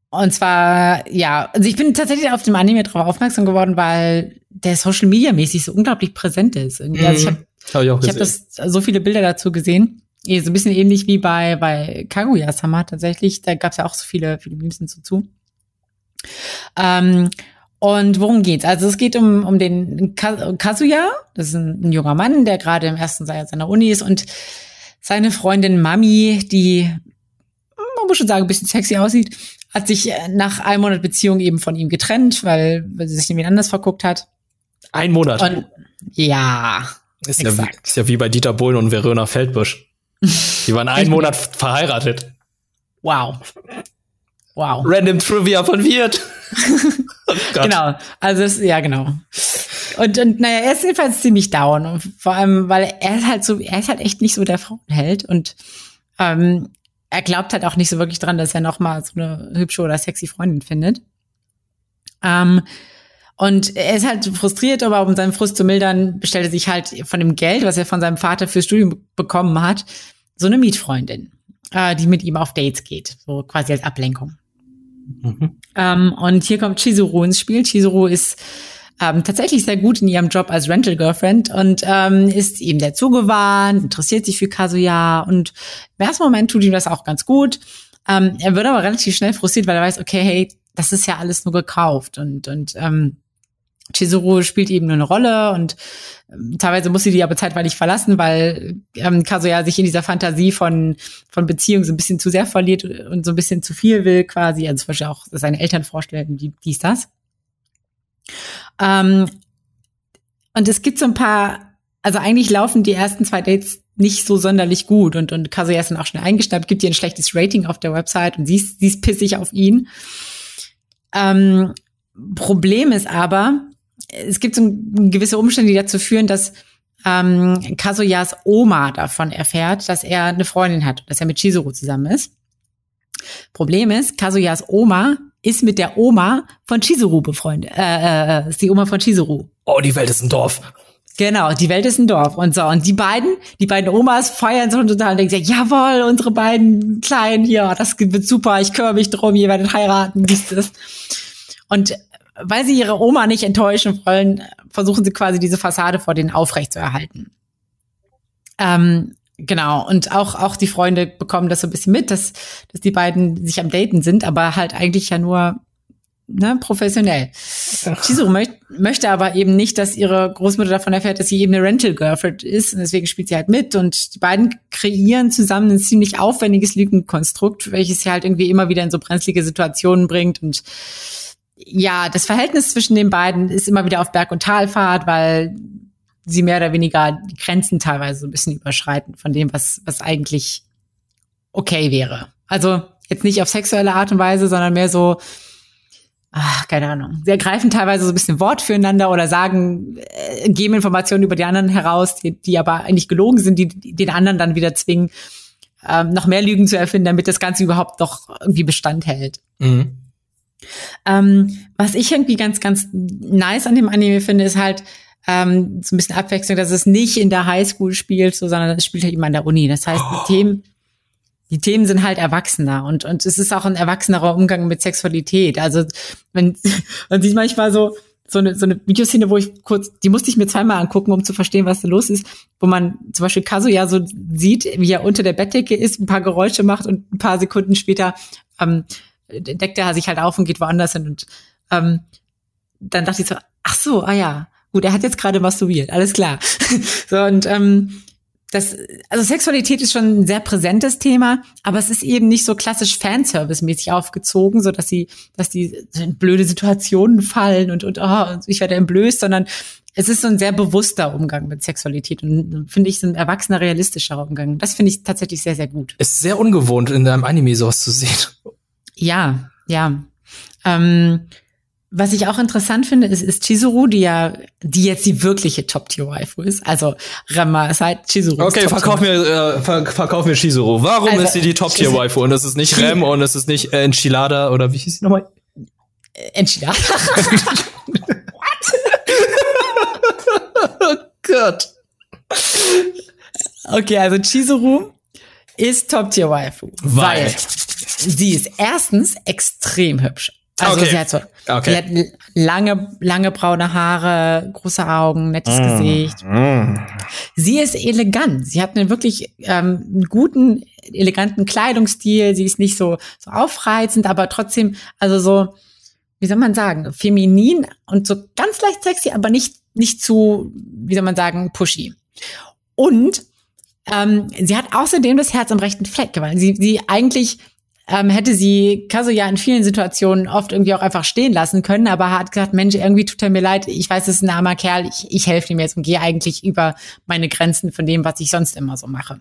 und zwar, ja, also ich bin tatsächlich auf dem Anime drauf aufmerksam geworden, weil der Social Media mäßig so unglaublich präsent ist. Mhm. Also ich habe hab ich, ich hab das so viele Bilder dazu gesehen. So ein bisschen ähnlich wie bei, bei Kaguya-sama tatsächlich. Da gab es ja auch so viele, viele Memes dazu zu. Ähm, und worum geht's? Also es geht um, um den Kazuya, das ist ein, ein junger Mann, der gerade im ersten Jahr seiner Uni ist und seine Freundin Mami, die, man muss schon sagen, ein bisschen sexy aussieht, hat sich äh, nach einem Monat Beziehung eben von ihm getrennt, weil, weil sie sich nämlich anders verguckt hat. Ein Monat. Und, ja. Ist ja, wie, ist ja wie bei Dieter Bohlen und Verona Feldbusch. Die waren einen Monat verheiratet. Wow. Wow. Random Trivia von Wirt. oh genau. Also, es, ja, genau. Und, und naja, er ist jedenfalls ziemlich down. Und vor allem, weil er ist halt so, er ist halt echt nicht so der Frauenheld. Und ähm, er glaubt halt auch nicht so wirklich dran, dass er noch mal so eine hübsche oder sexy Freundin findet. Ähm, und er ist halt frustriert, aber um seinen Frust zu mildern, bestellt er sich halt von dem Geld, was er von seinem Vater fürs Studium bekommen hat, so eine Mietfreundin, äh, die mit ihm auf Dates geht, so quasi als Ablenkung. Mhm. Ähm, und hier kommt Chizuru ins Spiel. Chizuru ist ähm, tatsächlich sehr gut in ihrem Job als Rental Girlfriend und ähm, ist ihm sehr zugewandt, interessiert sich für Kazuya und im ersten Moment tut ihm das auch ganz gut. Ähm, er wird aber relativ schnell frustriert, weil er weiß, okay, hey, das ist ja alles nur gekauft und und ähm, Chizuru spielt eben eine Rolle und ähm, teilweise muss sie die aber zeitweilig verlassen, weil ähm, Kazuya sich in dieser Fantasie von, von Beziehung so ein bisschen zu sehr verliert und so ein bisschen zu viel will quasi. Also zum Beispiel auch seine Eltern vorstellen, die, dies, das. Ähm, und es gibt so ein paar, also eigentlich laufen die ersten zwei Dates nicht so sonderlich gut und, und Kazuya ist dann auch schnell eingeschnappt, gibt ihr ein schlechtes Rating auf der Website und sie ist, sie ist pissig auf ihn. Ähm, Problem ist aber, es gibt so gewisse Umstände, die dazu führen, dass ähm, Kazuyas Oma davon erfährt, dass er eine Freundin hat, dass er mit Chizuru zusammen ist. Problem ist, Kazuyas Oma ist mit der Oma von Chizuru befreundet. Äh, äh, ist die Oma von Chizuru. Oh, die Welt ist ein Dorf. Genau, die Welt ist ein Dorf. Und so, und die beiden, die beiden Omas feiern so total und denken jawohl, unsere beiden Kleinen hier, das wird super, ich kümmere mich drum, ihr werdet heiraten, dies, das. Und weil sie ihre Oma nicht enttäuschen wollen, versuchen sie quasi diese Fassade vor denen aufrechtzuerhalten. Ähm, genau. Und auch, auch die Freunde bekommen das so ein bisschen mit, dass, dass die beiden sich am Daten sind, aber halt eigentlich ja nur ne, professionell. Chizuru möcht, möchte aber eben nicht, dass ihre Großmutter davon erfährt, dass sie eben eine Rental Girlfriend ist und deswegen spielt sie halt mit und die beiden kreieren zusammen ein ziemlich aufwendiges Lügenkonstrukt, welches sie halt irgendwie immer wieder in so brenzlige Situationen bringt und ja, das Verhältnis zwischen den beiden ist immer wieder auf Berg- und Talfahrt, weil sie mehr oder weniger die Grenzen teilweise so ein bisschen überschreiten von dem, was, was eigentlich okay wäre. Also jetzt nicht auf sexuelle Art und Weise, sondern mehr so, ach, keine Ahnung. Sie ergreifen teilweise so ein bisschen Wort füreinander oder sagen, äh, geben Informationen über die anderen heraus, die, die aber eigentlich gelogen sind, die, die den anderen dann wieder zwingen, ähm, noch mehr Lügen zu erfinden, damit das Ganze überhaupt noch irgendwie Bestand hält. Mhm. Ähm, was ich irgendwie ganz, ganz nice an dem Anime finde, ist halt ähm, so ein bisschen Abwechslung, dass es nicht in der Highschool spielt, so, sondern es spielt halt immer an der Uni. Das heißt, oh. die Themen, die Themen sind halt erwachsener und, und es ist auch ein erwachsenerer Umgang mit Sexualität. Also, wenn, man sieht manchmal so, so eine, so eine Videoszene, wo ich kurz, die musste ich mir zweimal angucken, um zu verstehen, was da los ist, wo man zum Beispiel Kazuya so sieht, wie er unter der Bettdecke ist, ein paar Geräusche macht und ein paar Sekunden später ähm, deckt er sich halt auf und geht woanders hin. Und ähm, dann dachte ich so, ach so, ah ja, gut, er hat jetzt gerade masturbiert, alles klar. so, und ähm, das, also Sexualität ist schon ein sehr präsentes Thema, aber es ist eben nicht so klassisch Fanservice-mäßig aufgezogen, so dass sie, dass die in blöde Situationen fallen und, und oh, ich werde entblößt, sondern es ist so ein sehr bewusster Umgang mit Sexualität und finde ich so ein erwachsener, realistischer Umgang. Das finde ich tatsächlich sehr, sehr gut. Es ist sehr ungewohnt, in deinem Anime sowas zu sehen. Ja, ja. Ähm, was ich auch interessant finde, ist, ist Chizuru, die ja, die jetzt die wirkliche Top-Tier-Waifu ist. Also Rama ist halt Chizuru. Okay, verkauf mir, äh, ver verkauf mir Chizuru. Warum also, ist sie die Top-Tier-Waifu? Und es ist nicht Rem und es ist nicht äh, Enchilada oder wie hieß sie nochmal? Äh, Enchilada? What? oh Gott. Okay, also Chizuru ist Top-Tier-Waifu. Weil. weil sie ist erstens extrem hübsch. Also okay. sie hat so, okay. sie hat lange, lange braune Haare, große Augen, nettes mm. Gesicht. Mm. Sie ist elegant. Sie hat einen wirklich ähm, einen guten, eleganten Kleidungsstil. Sie ist nicht so, so aufreizend, aber trotzdem, also so, wie soll man sagen, feminin und so ganz leicht sexy, aber nicht, nicht zu, wie soll man sagen, pushy. Und ähm, sie hat außerdem das Herz am rechten Fleck, weil sie, sie eigentlich ähm, hätte sie Kazuya in vielen Situationen oft irgendwie auch einfach stehen lassen können, aber hat gesagt, Mensch, irgendwie tut er mir leid, ich weiß, es ist ein armer Kerl, ich, ich helfe ihm jetzt und gehe eigentlich über meine Grenzen von dem, was ich sonst immer so mache.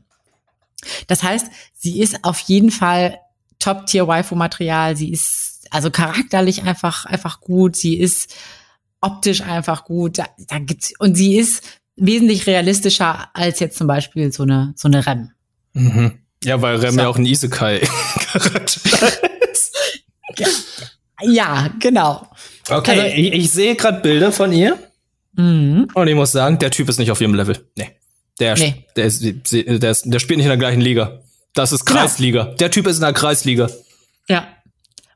Das heißt, sie ist auf jeden Fall Top-Tier-Waifu-Material, sie ist also charakterlich einfach, einfach gut, sie ist optisch einfach gut, da, da gibt's, und sie ist wesentlich realistischer als jetzt zum Beispiel so eine, so eine Rem. Mhm. Ja, weil Rem so. ja auch ein Isekai-Charakter ist. Ja, genau. Okay, also, ich, ich, sehe gerade Bilder von ihr. Mhm. Und ich muss sagen, der Typ ist nicht auf ihrem Level. Nee. Der, nee. Der, ist, der, ist, der spielt nicht in der gleichen Liga. Das ist. Kreisliga. Genau. Der Typ ist in der Kreisliga. Ja.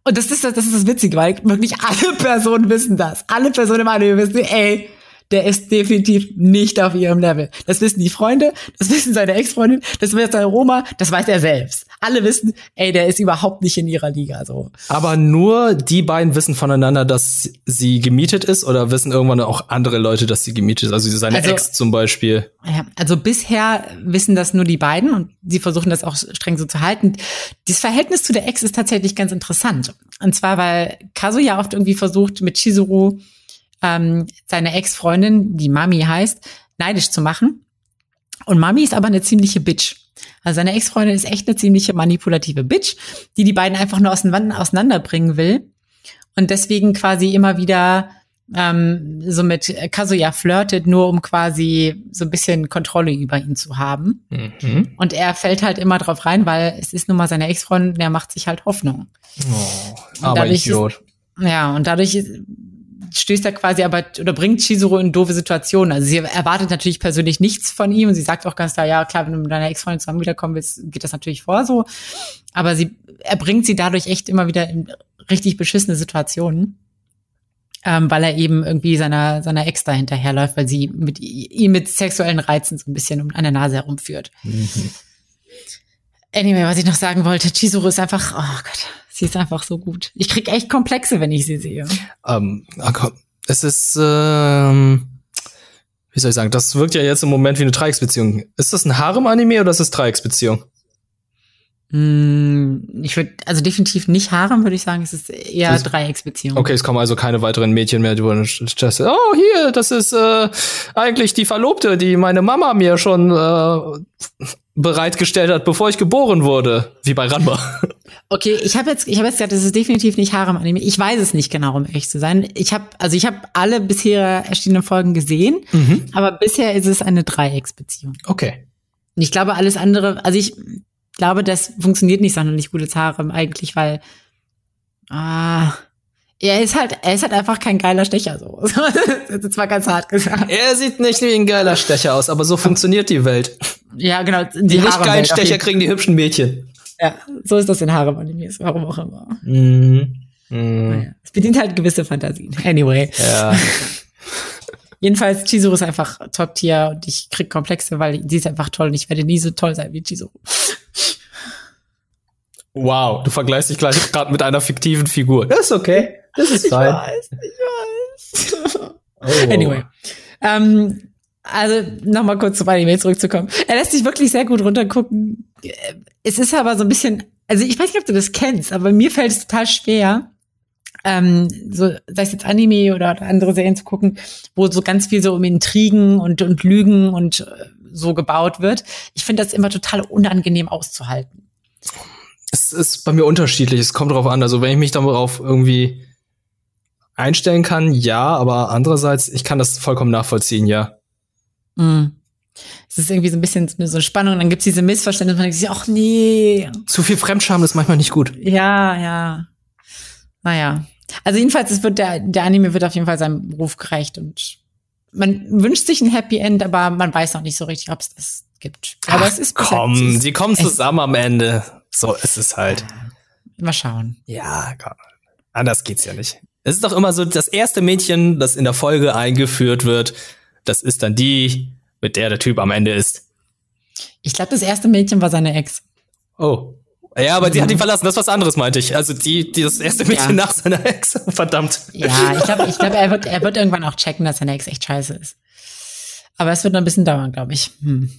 Und das ist das, das ist das Witzige, weil wirklich alle Personen wissen das. Alle Personen im Anime wissen, ey, der ist definitiv nicht auf ihrem Level. Das wissen die Freunde, das wissen seine Ex-Freundin, das weiß seine Roma, das weiß er selbst. Alle wissen, ey, der ist überhaupt nicht in ihrer Liga, so. Aber nur die beiden wissen voneinander, dass sie gemietet ist oder wissen irgendwann auch andere Leute, dass sie gemietet ist? Also seine also, Ex zum Beispiel. Ja, also bisher wissen das nur die beiden und sie versuchen das auch streng so zu halten. Das Verhältnis zu der Ex ist tatsächlich ganz interessant. Und zwar, weil Kazuya oft irgendwie versucht, mit Chizuru ähm, seine Ex-Freundin, die Mami heißt, neidisch zu machen. Und Mami ist aber eine ziemliche Bitch. Also seine Ex-Freundin ist echt eine ziemliche manipulative Bitch, die die beiden einfach nur auseinanderbringen will. Und deswegen quasi immer wieder ähm, so mit Kazuya flirtet, nur um quasi so ein bisschen Kontrolle über ihn zu haben. Mhm. Und er fällt halt immer drauf rein, weil es ist nun mal seine Ex-Freundin, der macht sich halt Hoffnung. Oh, aber Idiot. Ist, ja, und dadurch stößt er quasi aber oder bringt Chizuru in doofe Situationen. Also sie erwartet natürlich persönlich nichts von ihm und sie sagt auch ganz klar, ja klar, wenn du mit deiner Ex-Freundin zusammen wiederkommen willst, geht das natürlich vor so. Aber sie, er bringt sie dadurch echt immer wieder in richtig beschissene Situationen. Ähm, weil er eben irgendwie seiner, seiner Ex da hinterherläuft, weil sie mit ihm mit sexuellen Reizen so ein bisschen um an der Nase herumführt. Mhm. Anyway, was ich noch sagen wollte, Chizuru ist einfach, oh Gott, Sie ist einfach so gut. Ich krieg echt Komplexe, wenn ich sie sehe. Ähm, es ist, ähm, wie soll ich sagen, das wirkt ja jetzt im Moment wie eine Dreiecksbeziehung. Ist das ein Harem-Anime oder ist das Dreiecksbeziehung? Mm, ich würde, also definitiv nicht Harem, würde ich sagen. Es ist eher ist, Dreiecksbeziehung. Okay, es kommen also keine weiteren Mädchen mehr, die wollen Oh, hier, das ist äh, eigentlich die Verlobte, die meine Mama mir schon äh, bereitgestellt hat, bevor ich geboren wurde, wie bei Ranma. Okay, ich habe jetzt, ich habe jetzt gesagt, das ist definitiv nicht Harem-Anime. Ich weiß es nicht genau, um ehrlich zu sein. Ich habe, also ich habe alle bisher erschienenen Folgen gesehen, mhm. aber bisher ist es eine Dreiecksbeziehung. Okay. Und ich glaube, alles andere, also ich glaube, das funktioniert nicht sonderlich gut als Harem eigentlich, weil ah, er ist halt, er ist halt einfach kein geiler Stecher so. das ist zwar ganz hart gesagt. Er sieht nicht wie ein geiler Stecher aus, aber so funktioniert die Welt. Ja, genau. Die, die nicht geilen Stecher kriegen die hübschen Mädchen. Ja, so ist das in Harem-Animes, warum auch immer. Mhm. Mhm. Es bedient halt gewisse Fantasien. Anyway. Ja. Jedenfalls, Chizuru ist einfach Top-Tier und ich krieg Komplexe, weil die ist einfach toll und ich werde nie so toll sein wie Chizuru. Wow, du vergleichst dich gleich gerade mit einer fiktiven Figur. Das ist okay. Das ist fein. Ich weiß, ich weiß. Oh. Anyway. Ähm, also nochmal kurz zum Anime zurückzukommen. Er lässt sich wirklich sehr gut runtergucken. Es ist aber so ein bisschen, also ich weiß nicht, ob du das kennst, aber mir fällt es total schwer, ähm, so, sei es jetzt Anime oder andere Serien zu gucken, wo so ganz viel so um Intrigen und, und Lügen und äh, so gebaut wird. Ich finde das immer total unangenehm auszuhalten. Es ist bei mir unterschiedlich. Es kommt drauf an. Also wenn ich mich darauf irgendwie einstellen kann, ja, aber andererseits, ich kann das vollkommen nachvollziehen, ja. Mhm. Es ist irgendwie so ein bisschen so eine Spannung, dann gibt es diese Missverständnisse, man denkt sich, ach nee. Zu viel Fremdscham ist manchmal nicht gut. Ja, ja. Naja. Also jedenfalls, es wird der, der Anime wird auf jeden Fall seinem Ruf gerecht und man wünscht sich ein Happy End, aber man weiß noch nicht so richtig, ob es das gibt. Aber ach, es ist komm, sie kommen zusammen am Ende. So ist es halt. Mal schauen. Ja, komm. Anders geht's ja nicht. Es ist doch immer so, das erste Mädchen, das in der Folge eingeführt wird, das ist dann die, mit der der Typ am Ende ist. Ich glaube, das erste Mädchen war seine Ex. Oh. Ja, aber die hat ihn verlassen, das ist was anderes, meinte ich. Also die, die das erste Mädchen ja. nach seiner Ex. Verdammt. Ja, ich glaube, ich glaub, er, wird, er wird irgendwann auch checken, dass seine Ex echt scheiße ist. Aber es wird noch ein bisschen dauern, glaube ich. Hm.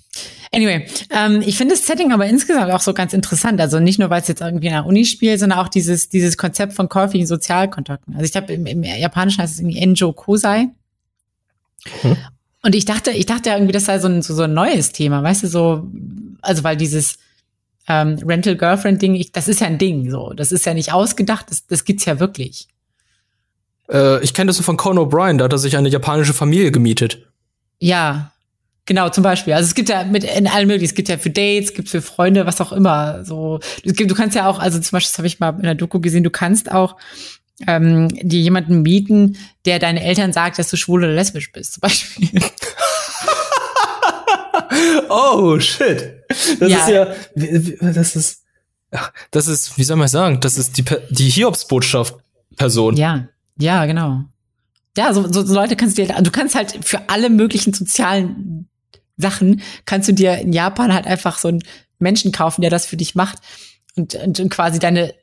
Anyway, ähm, ich finde das Setting aber insgesamt auch so ganz interessant. Also nicht nur, weil es jetzt irgendwie in der Uni spielt, sondern auch dieses, dieses Konzept von käufigen Sozialkontakten. Also ich glaube, im, im Japanischen heißt es irgendwie Enjo Kosai. Hm. Und ich dachte, ich dachte irgendwie, das sei so ein, so, so ein neues Thema, weißt du, so, also weil dieses ähm, Rental Girlfriend Ding, ich, das ist ja ein Ding, so, das ist ja nicht ausgedacht, das, das gibt's ja wirklich. Äh, ich kenne das so von Conan O'Brien, da hat er sich eine japanische Familie gemietet. Ja, genau, zum Beispiel. Also es gibt ja mit in allen möglichen, es gibt ja für Dates, es gibt für Freunde, was auch immer. So, du, du kannst ja auch, also zum Beispiel, das habe ich mal in der Doku gesehen, du kannst auch ähm, dir jemanden mieten, der deine Eltern sagt, dass du schwul oder lesbisch bist, zum Beispiel. oh, shit. Das ja. ist ja, das ist, das ist, wie soll man sagen, das ist die, die Hiobsbotschaft Person. Ja, ja, genau. Ja, so, so, Leute kannst du dir, du kannst halt für alle möglichen sozialen Sachen, kannst du dir in Japan halt einfach so einen Menschen kaufen, der das für dich macht und, und, und quasi deine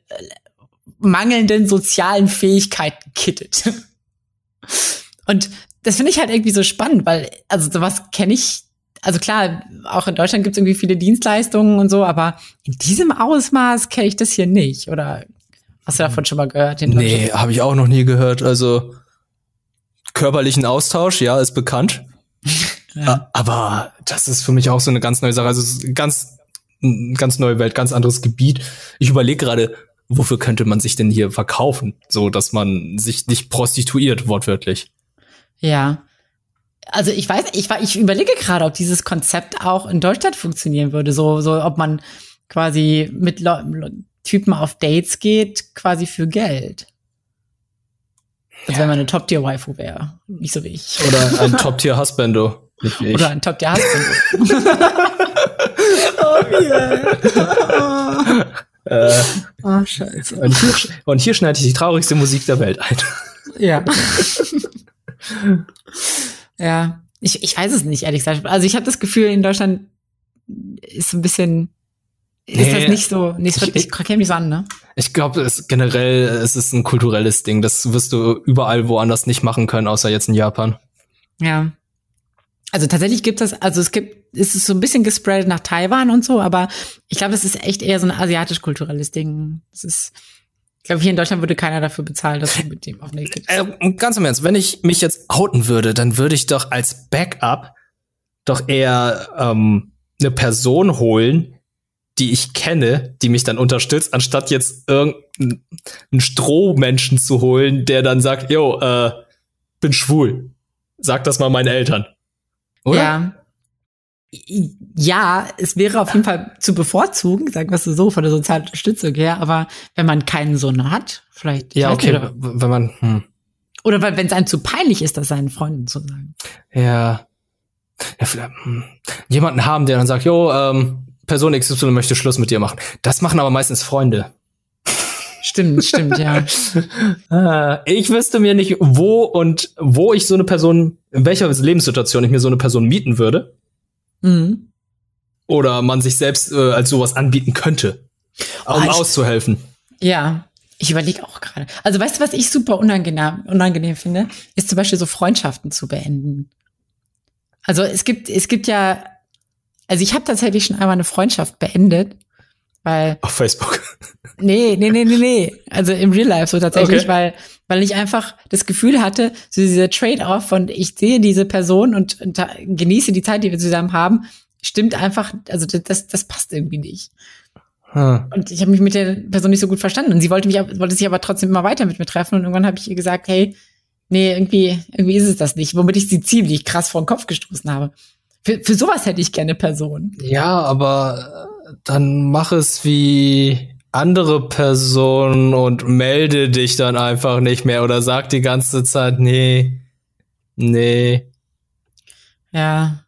mangelnden sozialen Fähigkeiten kittet. Und das finde ich halt irgendwie so spannend, weil, also sowas kenne ich also klar, auch in Deutschland gibt es irgendwie viele Dienstleistungen und so, aber in diesem Ausmaß kenne ich das hier nicht. Oder hast du davon schon mal gehört? Nee, habe ich auch noch nie gehört. Also körperlichen Austausch, ja, ist bekannt. ja. Aber das ist für mich auch so eine ganz neue Sache. Also es ist ganz, ganz neue Welt, ganz anderes Gebiet. Ich überlege gerade, wofür könnte man sich denn hier verkaufen, so dass man sich nicht prostituiert, wortwörtlich. Ja, also ich weiß, ich, ich überlege gerade, ob dieses Konzept auch in Deutschland funktionieren würde. So, so ob man quasi mit Le Typen auf Dates geht, quasi für Geld. Also ja. wenn man eine Top-Tier-Waifu wäre. Nicht so wie ich. Oder ein Top-Tier-Husbando. Oder ein Top-Tier-Husbando. oh, yeah. äh, oh, scheiße. Und hier, und hier schneide ich die traurigste Musik der Welt ein. Ja. Ja, ich, ich weiß es nicht, ehrlich gesagt. Also ich habe das Gefühl, in Deutschland ist so ein bisschen, ist nee, das nicht so, nicht so, ich, ich kenne mich so an, ne? Ich glaube, es generell, es ist ein kulturelles Ding. Das wirst du überall woanders nicht machen können, außer jetzt in Japan. Ja. Also tatsächlich gibt es, also es gibt, ist es so ein bisschen gespreadet nach Taiwan und so, aber ich glaube, es ist echt eher so ein asiatisch-kulturelles Ding. Es ist, ich glaube, hier in Deutschland würde keiner dafür bezahlen, dass du mit dem auf Naked äh, Ganz im Ernst, wenn ich mich jetzt outen würde, dann würde ich doch als Backup doch eher ähm, eine Person holen, die ich kenne, die mich dann unterstützt, anstatt jetzt irgendeinen Strohmenschen zu holen, der dann sagt, yo, äh, bin schwul. Sag das mal meinen Eltern. Oder? Ja ja, es wäre auf jeden Fall zu bevorzugen, sagen wir es so, von der sozialen Unterstützung her, aber wenn man keinen Sohn hat, vielleicht. Ja, okay, nicht, wenn man. Hm. Oder wenn es einem zu peinlich ist, das seinen Freunden zu sagen. Ja. ja vielleicht, hm. Jemanden haben, der dann sagt, jo, ähm, Person XY möchte Schluss mit dir machen. Das machen aber meistens Freunde. Stimmt, stimmt, ja. Ah, ich wüsste mir nicht, wo und wo ich so eine Person, in welcher Lebenssituation ich mir so eine Person mieten würde. Mhm. Oder man sich selbst äh, als sowas anbieten könnte, um oh, auszuhelfen. Ja, ich überlege auch gerade. Also weißt du, was ich super unangenehm, unangenehm finde, ist zum Beispiel so Freundschaften zu beenden. Also es gibt, es gibt ja, also ich habe tatsächlich schon einmal eine Freundschaft beendet, weil auf Facebook. Nee, nee, nee, nee, nee. Also im Real Life so tatsächlich, okay. weil weil ich einfach das Gefühl hatte, so dieser Trade-off von ich sehe diese Person und, und genieße die Zeit, die wir zusammen haben, stimmt einfach, also das, das passt irgendwie nicht. Hm. Und ich habe mich mit der Person nicht so gut verstanden. Und sie wollte mich, wollte sich aber trotzdem immer weiter mit mir treffen. Und irgendwann habe ich ihr gesagt, hey, nee, irgendwie, irgendwie ist es das nicht. Womit ich sie ziemlich krass vor den Kopf gestoßen habe. Für, für sowas hätte ich gerne Person. Ja, aber äh, dann mach es wie andere Person und melde dich dann einfach nicht mehr oder sag die ganze Zeit, nee, nee. Ja.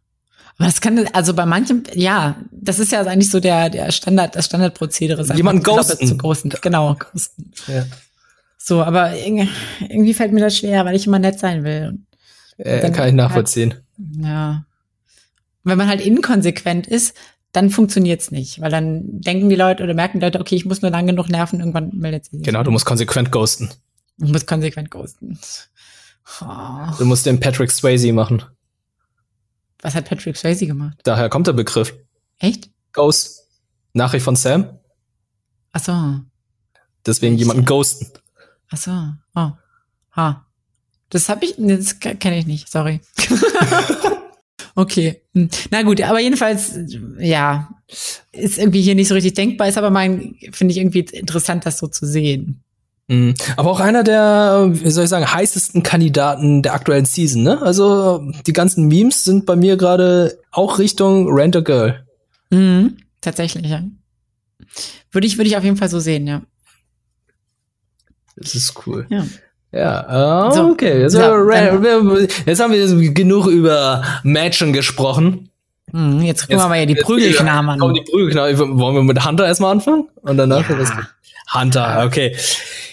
Aber das kann, also bei manchem, ja, das ist ja eigentlich so der, der Standard, das Standardprozedere. Jemand ghosten. Zu großen, genau, ghosten. Ja. So, aber irgendwie fällt mir das schwer, weil ich immer nett sein will. Äh, kann ich nachvollziehen. Halt, ja. Wenn man halt inkonsequent ist, dann funktioniert's nicht, weil dann denken die Leute oder merken die Leute, okay, ich muss nur lang genug nerven, irgendwann meldet sie sich. Genau, du musst konsequent ghosten. Du musst konsequent ghosten. Oh. Du musst den Patrick Swayze machen. Was hat Patrick Swayze gemacht? Daher kommt der Begriff. Echt? Ghost. Nachricht von Sam. Ach so. Deswegen ich, jemanden ghosten. Ach so. Oh. Ha. Das habe ich, das kenne ich nicht, sorry. Okay. Hm. Na gut, aber jedenfalls, ja, ist irgendwie hier nicht so richtig denkbar, ist aber mein, finde ich irgendwie interessant, das so zu sehen. Mhm. Aber auch einer der, wie soll ich sagen, heißesten Kandidaten der aktuellen Season, ne? Also die ganzen Memes sind bei mir gerade auch Richtung Rent a Girl. Mhm, tatsächlich, ja. Würde ich, würde ich auf jeden Fall so sehen, ja. Das ist cool. Ja. Ja, oh, okay. So, so, jetzt haben wir genug über Matchen gesprochen. Hm, jetzt gucken jetzt, wir mal ja die Prügelknaben an. Die Prügelknaben. Wollen wir mit Hunter erstmal anfangen? Und danach ja. Hunter, okay.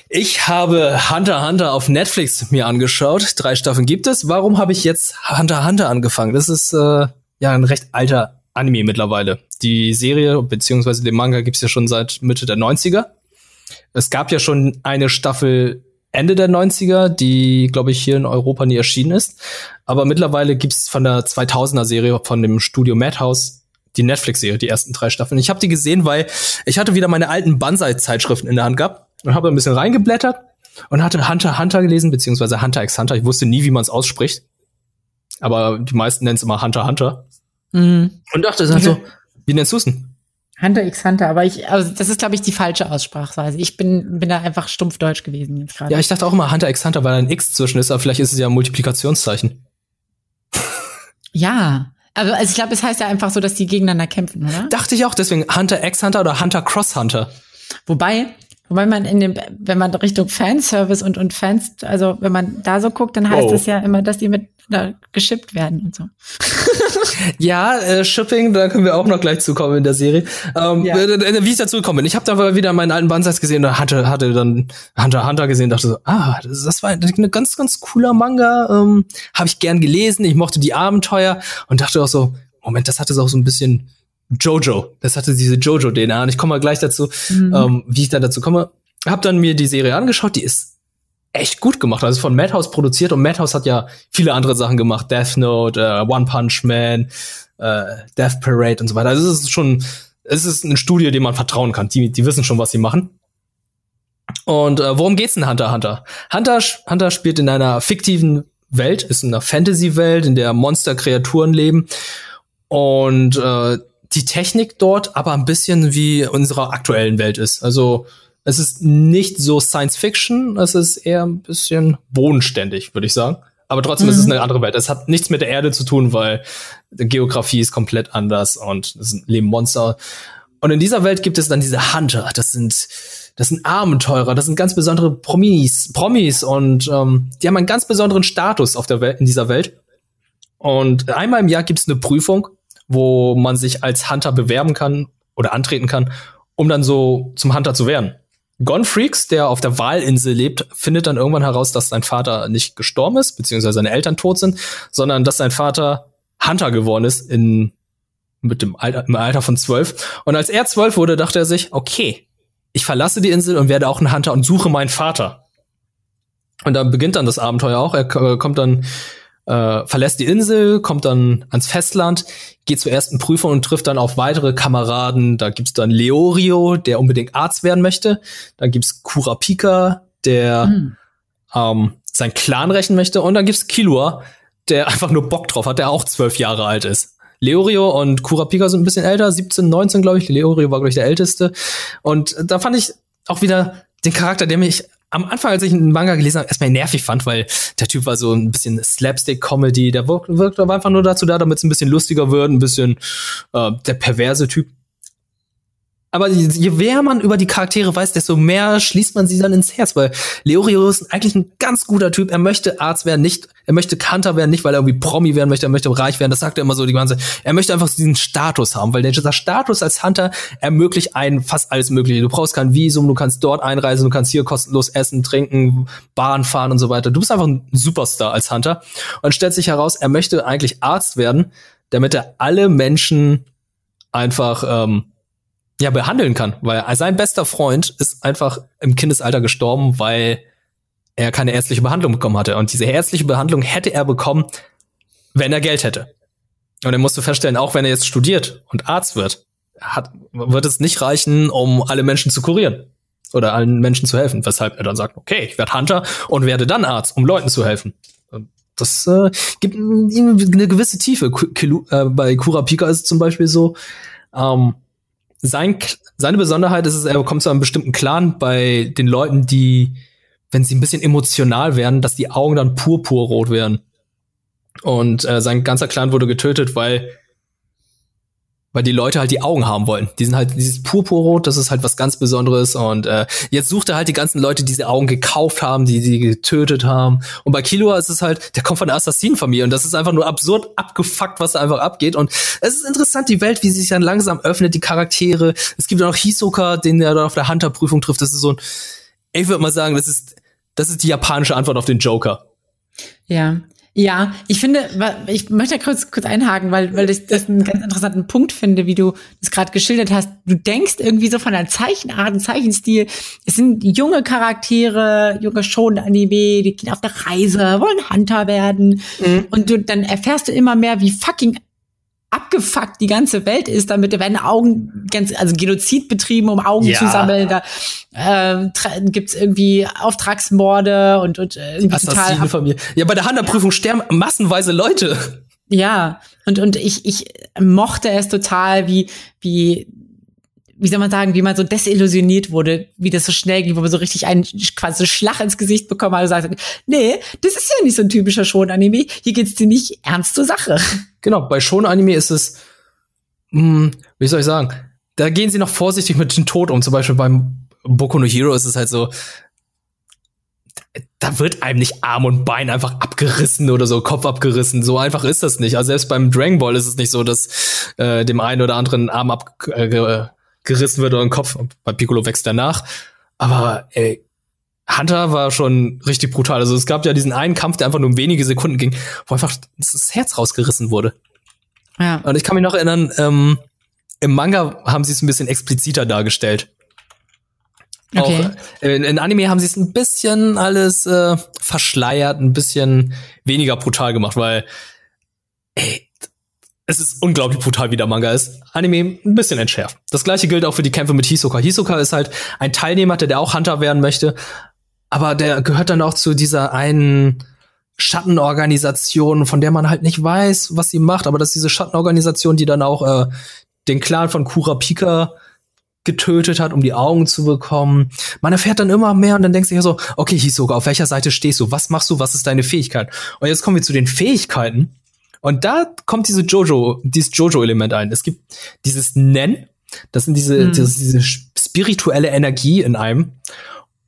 Ich habe Hunter Hunter auf Netflix mir angeschaut. Drei Staffeln gibt es. Warum habe ich jetzt Hunter Hunter angefangen? Das ist äh, ja ein recht alter Anime mittlerweile. Die Serie beziehungsweise den Manga gibt's ja schon seit Mitte der 90er. Es gab ja schon eine Staffel Ende der 90er, die, glaube ich, hier in Europa nie erschienen ist. Aber mittlerweile gibt's von der 2000er-Serie von dem Studio Madhouse die Netflix-Serie, die ersten drei Staffeln. Ich habe die gesehen, weil ich hatte wieder meine alten Banzai-Zeitschriften in der Hand gehabt und habe ein bisschen reingeblättert und hatte Hunter Hunter gelesen, beziehungsweise Hunter x Hunter. Ich wusste nie, wie man es ausspricht. Aber die meisten nennen es immer Hunter Hunter. Mhm. Und dachte, ist halt so, wie nennst du es denn? Hunter x Hunter, aber ich, also das ist, glaube ich, die falsche Aussprachweise. Ich bin, bin da einfach stumpf Deutsch gewesen jetzt gerade. Ja, ich dachte auch immer Hunter x Hunter, weil da ein X zwischen ist, aber vielleicht ist es ja ein Multiplikationszeichen. ja. Also, also ich glaube, es heißt ja einfach so, dass die gegeneinander kämpfen, oder? Dachte ich auch, deswegen Hunter x Hunter oder Hunter Cross Hunter. Wobei, Wobei man in dem, wenn man Richtung Fanservice und, und Fans, also wenn man da so guckt, dann heißt es oh. ja immer, dass die mit da geschippt werden und so. ja, äh, Shipping, da können wir auch noch gleich zukommen in der Serie. Ähm, ja. äh, wie ich dazu gekommen bin. Ich habe da wieder meinen alten Bandsatz gesehen und hatte, hatte dann Hunter Hunter gesehen dachte so, ah, das, das war ein ganz, ganz cooler Manga. Ähm, habe ich gern gelesen. Ich mochte die Abenteuer und dachte auch so, Moment, das hatte so auch so ein bisschen Jojo. Das hatte diese Jojo-DNA. Und ich komme mal gleich dazu, mhm. ähm, wie ich dann dazu komme. Hab dann mir die Serie angeschaut, die ist echt gut gemacht. Also von Madhouse produziert und Madhouse hat ja viele andere Sachen gemacht. Death Note, uh, One Punch Man, uh, Death Parade und so weiter. Also es ist schon, es ist ein Studio, dem man vertrauen kann. Die, die wissen schon, was sie machen. Und äh, worum geht's in Hunter Hunter? Hunter Hunter spielt in einer fiktiven Welt, ist in einer Fantasy-Welt, in der Monster-Kreaturen leben. Und äh, die Technik dort aber ein bisschen wie unserer aktuellen Welt ist. Also es ist nicht so Science Fiction, es ist eher ein bisschen bodenständig, würde ich sagen. Aber trotzdem mhm. ist es eine andere Welt. Es hat nichts mit der Erde zu tun, weil die Geografie ist komplett anders und es leben Monster. Und in dieser Welt gibt es dann diese Hunter. Das sind das sind Abenteurer, das sind ganz besondere Promis, Promis und ähm, die haben einen ganz besonderen Status auf der Welt in dieser Welt. Und einmal im Jahr gibt es eine Prüfung wo man sich als Hunter bewerben kann oder antreten kann, um dann so zum Hunter zu werden. Gone Freaks, der auf der Wahlinsel lebt, findet dann irgendwann heraus, dass sein Vater nicht gestorben ist, beziehungsweise seine Eltern tot sind, sondern dass sein Vater Hunter geworden ist in, mit dem Alter, im Alter von zwölf. Und als er zwölf wurde, dachte er sich, okay, ich verlasse die Insel und werde auch ein Hunter und suche meinen Vater. Und dann beginnt dann das Abenteuer auch. Er kommt dann äh, verlässt die Insel, kommt dann ans Festland, geht zur ersten Prüfung und trifft dann auf weitere Kameraden. Da gibt's dann Leorio, der unbedingt Arzt werden möchte. Dann gibt's Kurapika, der mhm. ähm, sein Clan rächen möchte. Und dann gibt's Kilua, der einfach nur Bock drauf hat, der auch zwölf Jahre alt ist. Leorio und Kurapika sind ein bisschen älter, 17, 19, glaube ich. Leorio war, glaube ich, der älteste. Und da fand ich auch wieder den Charakter, der mich am Anfang, als ich einen Manga gelesen habe, erstmal nervig fand, weil der Typ war so ein bisschen Slapstick-Comedy. Der wirkt, wirkt aber einfach nur dazu da, damit es ein bisschen lustiger wird, ein bisschen äh, der perverse Typ aber je mehr man über die Charaktere weiß, desto mehr schließt man sie dann ins Herz, weil Leorio ist eigentlich ein ganz guter Typ. Er möchte Arzt werden, nicht, er möchte Kanter werden, nicht weil er irgendwie Promi werden möchte, er möchte reich werden. Das sagt er immer so die ganze Zeit. Er möchte einfach diesen Status haben, weil dieser Status als Hunter ermöglicht einen fast alles Mögliche. Du brauchst kein Visum, du kannst dort einreisen, du kannst hier kostenlos essen, trinken, Bahn fahren und so weiter. Du bist einfach ein Superstar als Hunter. Und stellt sich heraus, er möchte eigentlich Arzt werden, damit er alle Menschen einfach ähm, ja, behandeln kann, weil sein bester Freund ist einfach im Kindesalter gestorben, weil er keine ärztliche Behandlung bekommen hatte. Und diese ärztliche Behandlung hätte er bekommen, wenn er Geld hätte. Und er musste feststellen, auch wenn er jetzt studiert und Arzt wird, hat, wird es nicht reichen, um alle Menschen zu kurieren oder allen Menschen zu helfen. Weshalb er dann sagt, okay, ich werde Hunter und werde dann Arzt, um Leuten zu helfen. Das äh, gibt ihm eine gewisse Tiefe. Kilu, äh, bei Kurapika ist es zum Beispiel so, ähm, sein, seine Besonderheit ist es, er kommt zu einem bestimmten Clan bei den Leuten, die, wenn sie ein bisschen emotional werden, dass die Augen dann purpurrot werden. Und äh, sein ganzer Clan wurde getötet, weil weil die Leute halt die Augen haben wollen. Die sind halt dieses Purpurrot, das ist halt was ganz Besonderes. Und äh, jetzt sucht er halt die ganzen Leute, die diese Augen gekauft haben, die sie getötet haben. Und bei Killua ist es halt, der kommt von der Assassinenfamilie und das ist einfach nur absurd abgefuckt, was da einfach abgeht. Und es ist interessant, die Welt, wie sie sich dann langsam öffnet, die Charaktere. Es gibt auch noch Hisoka, den er dann auf der Hunter-Prüfung trifft. Das ist so ein, ich würde mal sagen, das ist, das ist die japanische Antwort auf den Joker. Ja, ja, ich finde, ich möchte kurz, kurz einhaken, weil, weil ich das einen ganz interessanten Punkt finde, wie du das gerade geschildert hast. Du denkst irgendwie so von der Zeichenart und Zeichenstil, es sind junge Charaktere, junge Schon-Anime, die gehen auf der Reise, wollen Hunter werden. Mhm. Und du, dann erfährst du immer mehr, wie fucking abgefuckt die ganze Welt ist, damit werden Augen ganz, also Genozid betrieben, um Augen ja. zu sammeln. Da äh, gibt's irgendwie Auftragsmorde und, und äh, irgendwie total. Von mir. Ja, bei der Handelprüfung ja. sterben massenweise Leute. Ja, und, und ich, ich mochte es total, wie, wie wie soll man sagen, wie man so desillusioniert wurde, wie das so schnell ging, wo man so richtig einen quasi Schlag ins Gesicht bekommen hat und sagt, nee, das ist ja nicht so ein typischer Schon-Anime, hier geht's dir nicht ernst zur Sache. Genau, bei Schon-Anime ist es, mh, hm, wie soll ich sagen, da gehen sie noch vorsichtig mit dem Tod um. Zum Beispiel beim Boku no Hero ist es halt so, da wird einem nicht Arm und Bein einfach abgerissen oder so, Kopf abgerissen. So einfach ist das nicht. Also selbst beim Dragon Ball ist es nicht so, dass äh, dem einen oder anderen Arm ab, äh, gerissen wird oder ein Kopf. Bei Piccolo wächst danach. Aber ey, Hunter war schon richtig brutal. Also es gab ja diesen einen Kampf, der einfach nur um wenige Sekunden ging, wo einfach das Herz rausgerissen wurde. Ja. Und ich kann mich noch erinnern, ähm, im Manga haben sie es ein bisschen expliziter dargestellt. Okay. Auch in, in Anime haben sie es ein bisschen alles äh, verschleiert, ein bisschen weniger brutal gemacht, weil ey, es ist unglaublich brutal, wie der Manga ist. Anime ein bisschen entschärft. Das gleiche gilt auch für die Kämpfe mit Hisoka. Hisoka ist halt ein Teilnehmer, der auch Hunter werden möchte, aber der gehört dann auch zu dieser einen Schattenorganisation, von der man halt nicht weiß, was sie macht, aber das ist diese Schattenorganisation, die dann auch äh, den Clan von Kurapika getötet hat, um die Augen zu bekommen. Man erfährt dann immer mehr und dann denkst du ja so, okay, Hisoka, auf welcher Seite stehst du? Was machst du? Was ist deine Fähigkeit? Und jetzt kommen wir zu den Fähigkeiten. Und da kommt diese Jojo, dieses Jojo-Element ein. Es gibt dieses Nen, das sind diese, mhm. das diese spirituelle Energie in einem.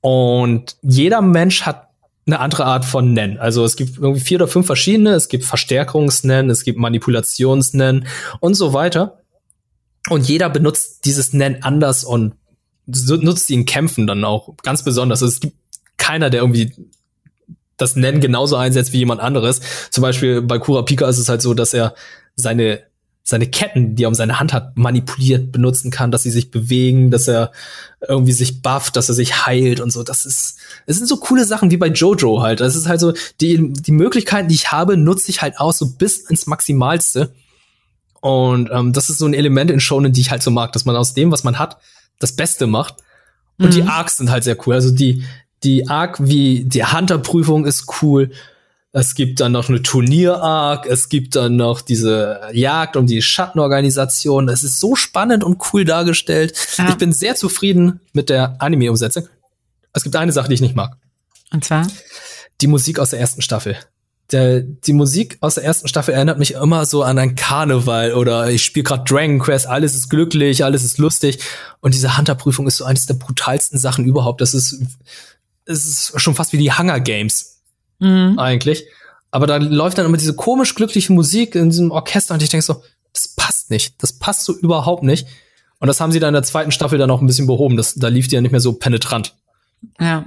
Und jeder Mensch hat eine andere Art von Nen. Also es gibt irgendwie vier oder fünf verschiedene. Es gibt Verstärkungs-Nen, es gibt Manipulations-Nen und so weiter. Und jeder benutzt dieses Nen anders und nutzt in Kämpfen dann auch ganz besonders. Also es gibt keiner, der irgendwie das Nennen genauso einsetzt wie jemand anderes. Zum Beispiel bei Kurapika ist es halt so, dass er seine seine Ketten, die er um seine Hand hat, manipuliert benutzen kann, dass sie sich bewegen, dass er irgendwie sich bufft, dass er sich heilt und so. Das ist, es sind so coole Sachen wie bei Jojo halt. Das ist halt so, die, die Möglichkeiten, die ich habe, nutze ich halt aus, so bis ins Maximalste. Und ähm, das ist so ein Element in Shonen, die ich halt so mag, dass man aus dem, was man hat, das Beste macht. Und mhm. die Arcs sind halt sehr cool. Also die, die Arc wie die Hunter-Prüfung ist cool. Es gibt dann noch eine Turnier-Arc, es gibt dann noch diese Jagd um die Schattenorganisation. Es ist so spannend und cool dargestellt. Ja. Ich bin sehr zufrieden mit der Anime-Umsetzung. Es gibt eine Sache, die ich nicht mag. Und zwar? Die Musik aus der ersten Staffel. Der, die Musik aus der ersten Staffel erinnert mich immer so an ein Karneval oder ich spiele gerade Dragon Quest, alles ist glücklich, alles ist lustig. Und diese Hunter-Prüfung ist so eines der brutalsten Sachen überhaupt. Das ist es ist schon fast wie die Hunger Games mhm. eigentlich. Aber da läuft dann immer diese komisch glückliche Musik in diesem Orchester und ich denke so, das passt nicht. Das passt so überhaupt nicht. Und das haben sie dann in der zweiten Staffel dann auch ein bisschen behoben. Das, da lief die ja nicht mehr so penetrant. Ja.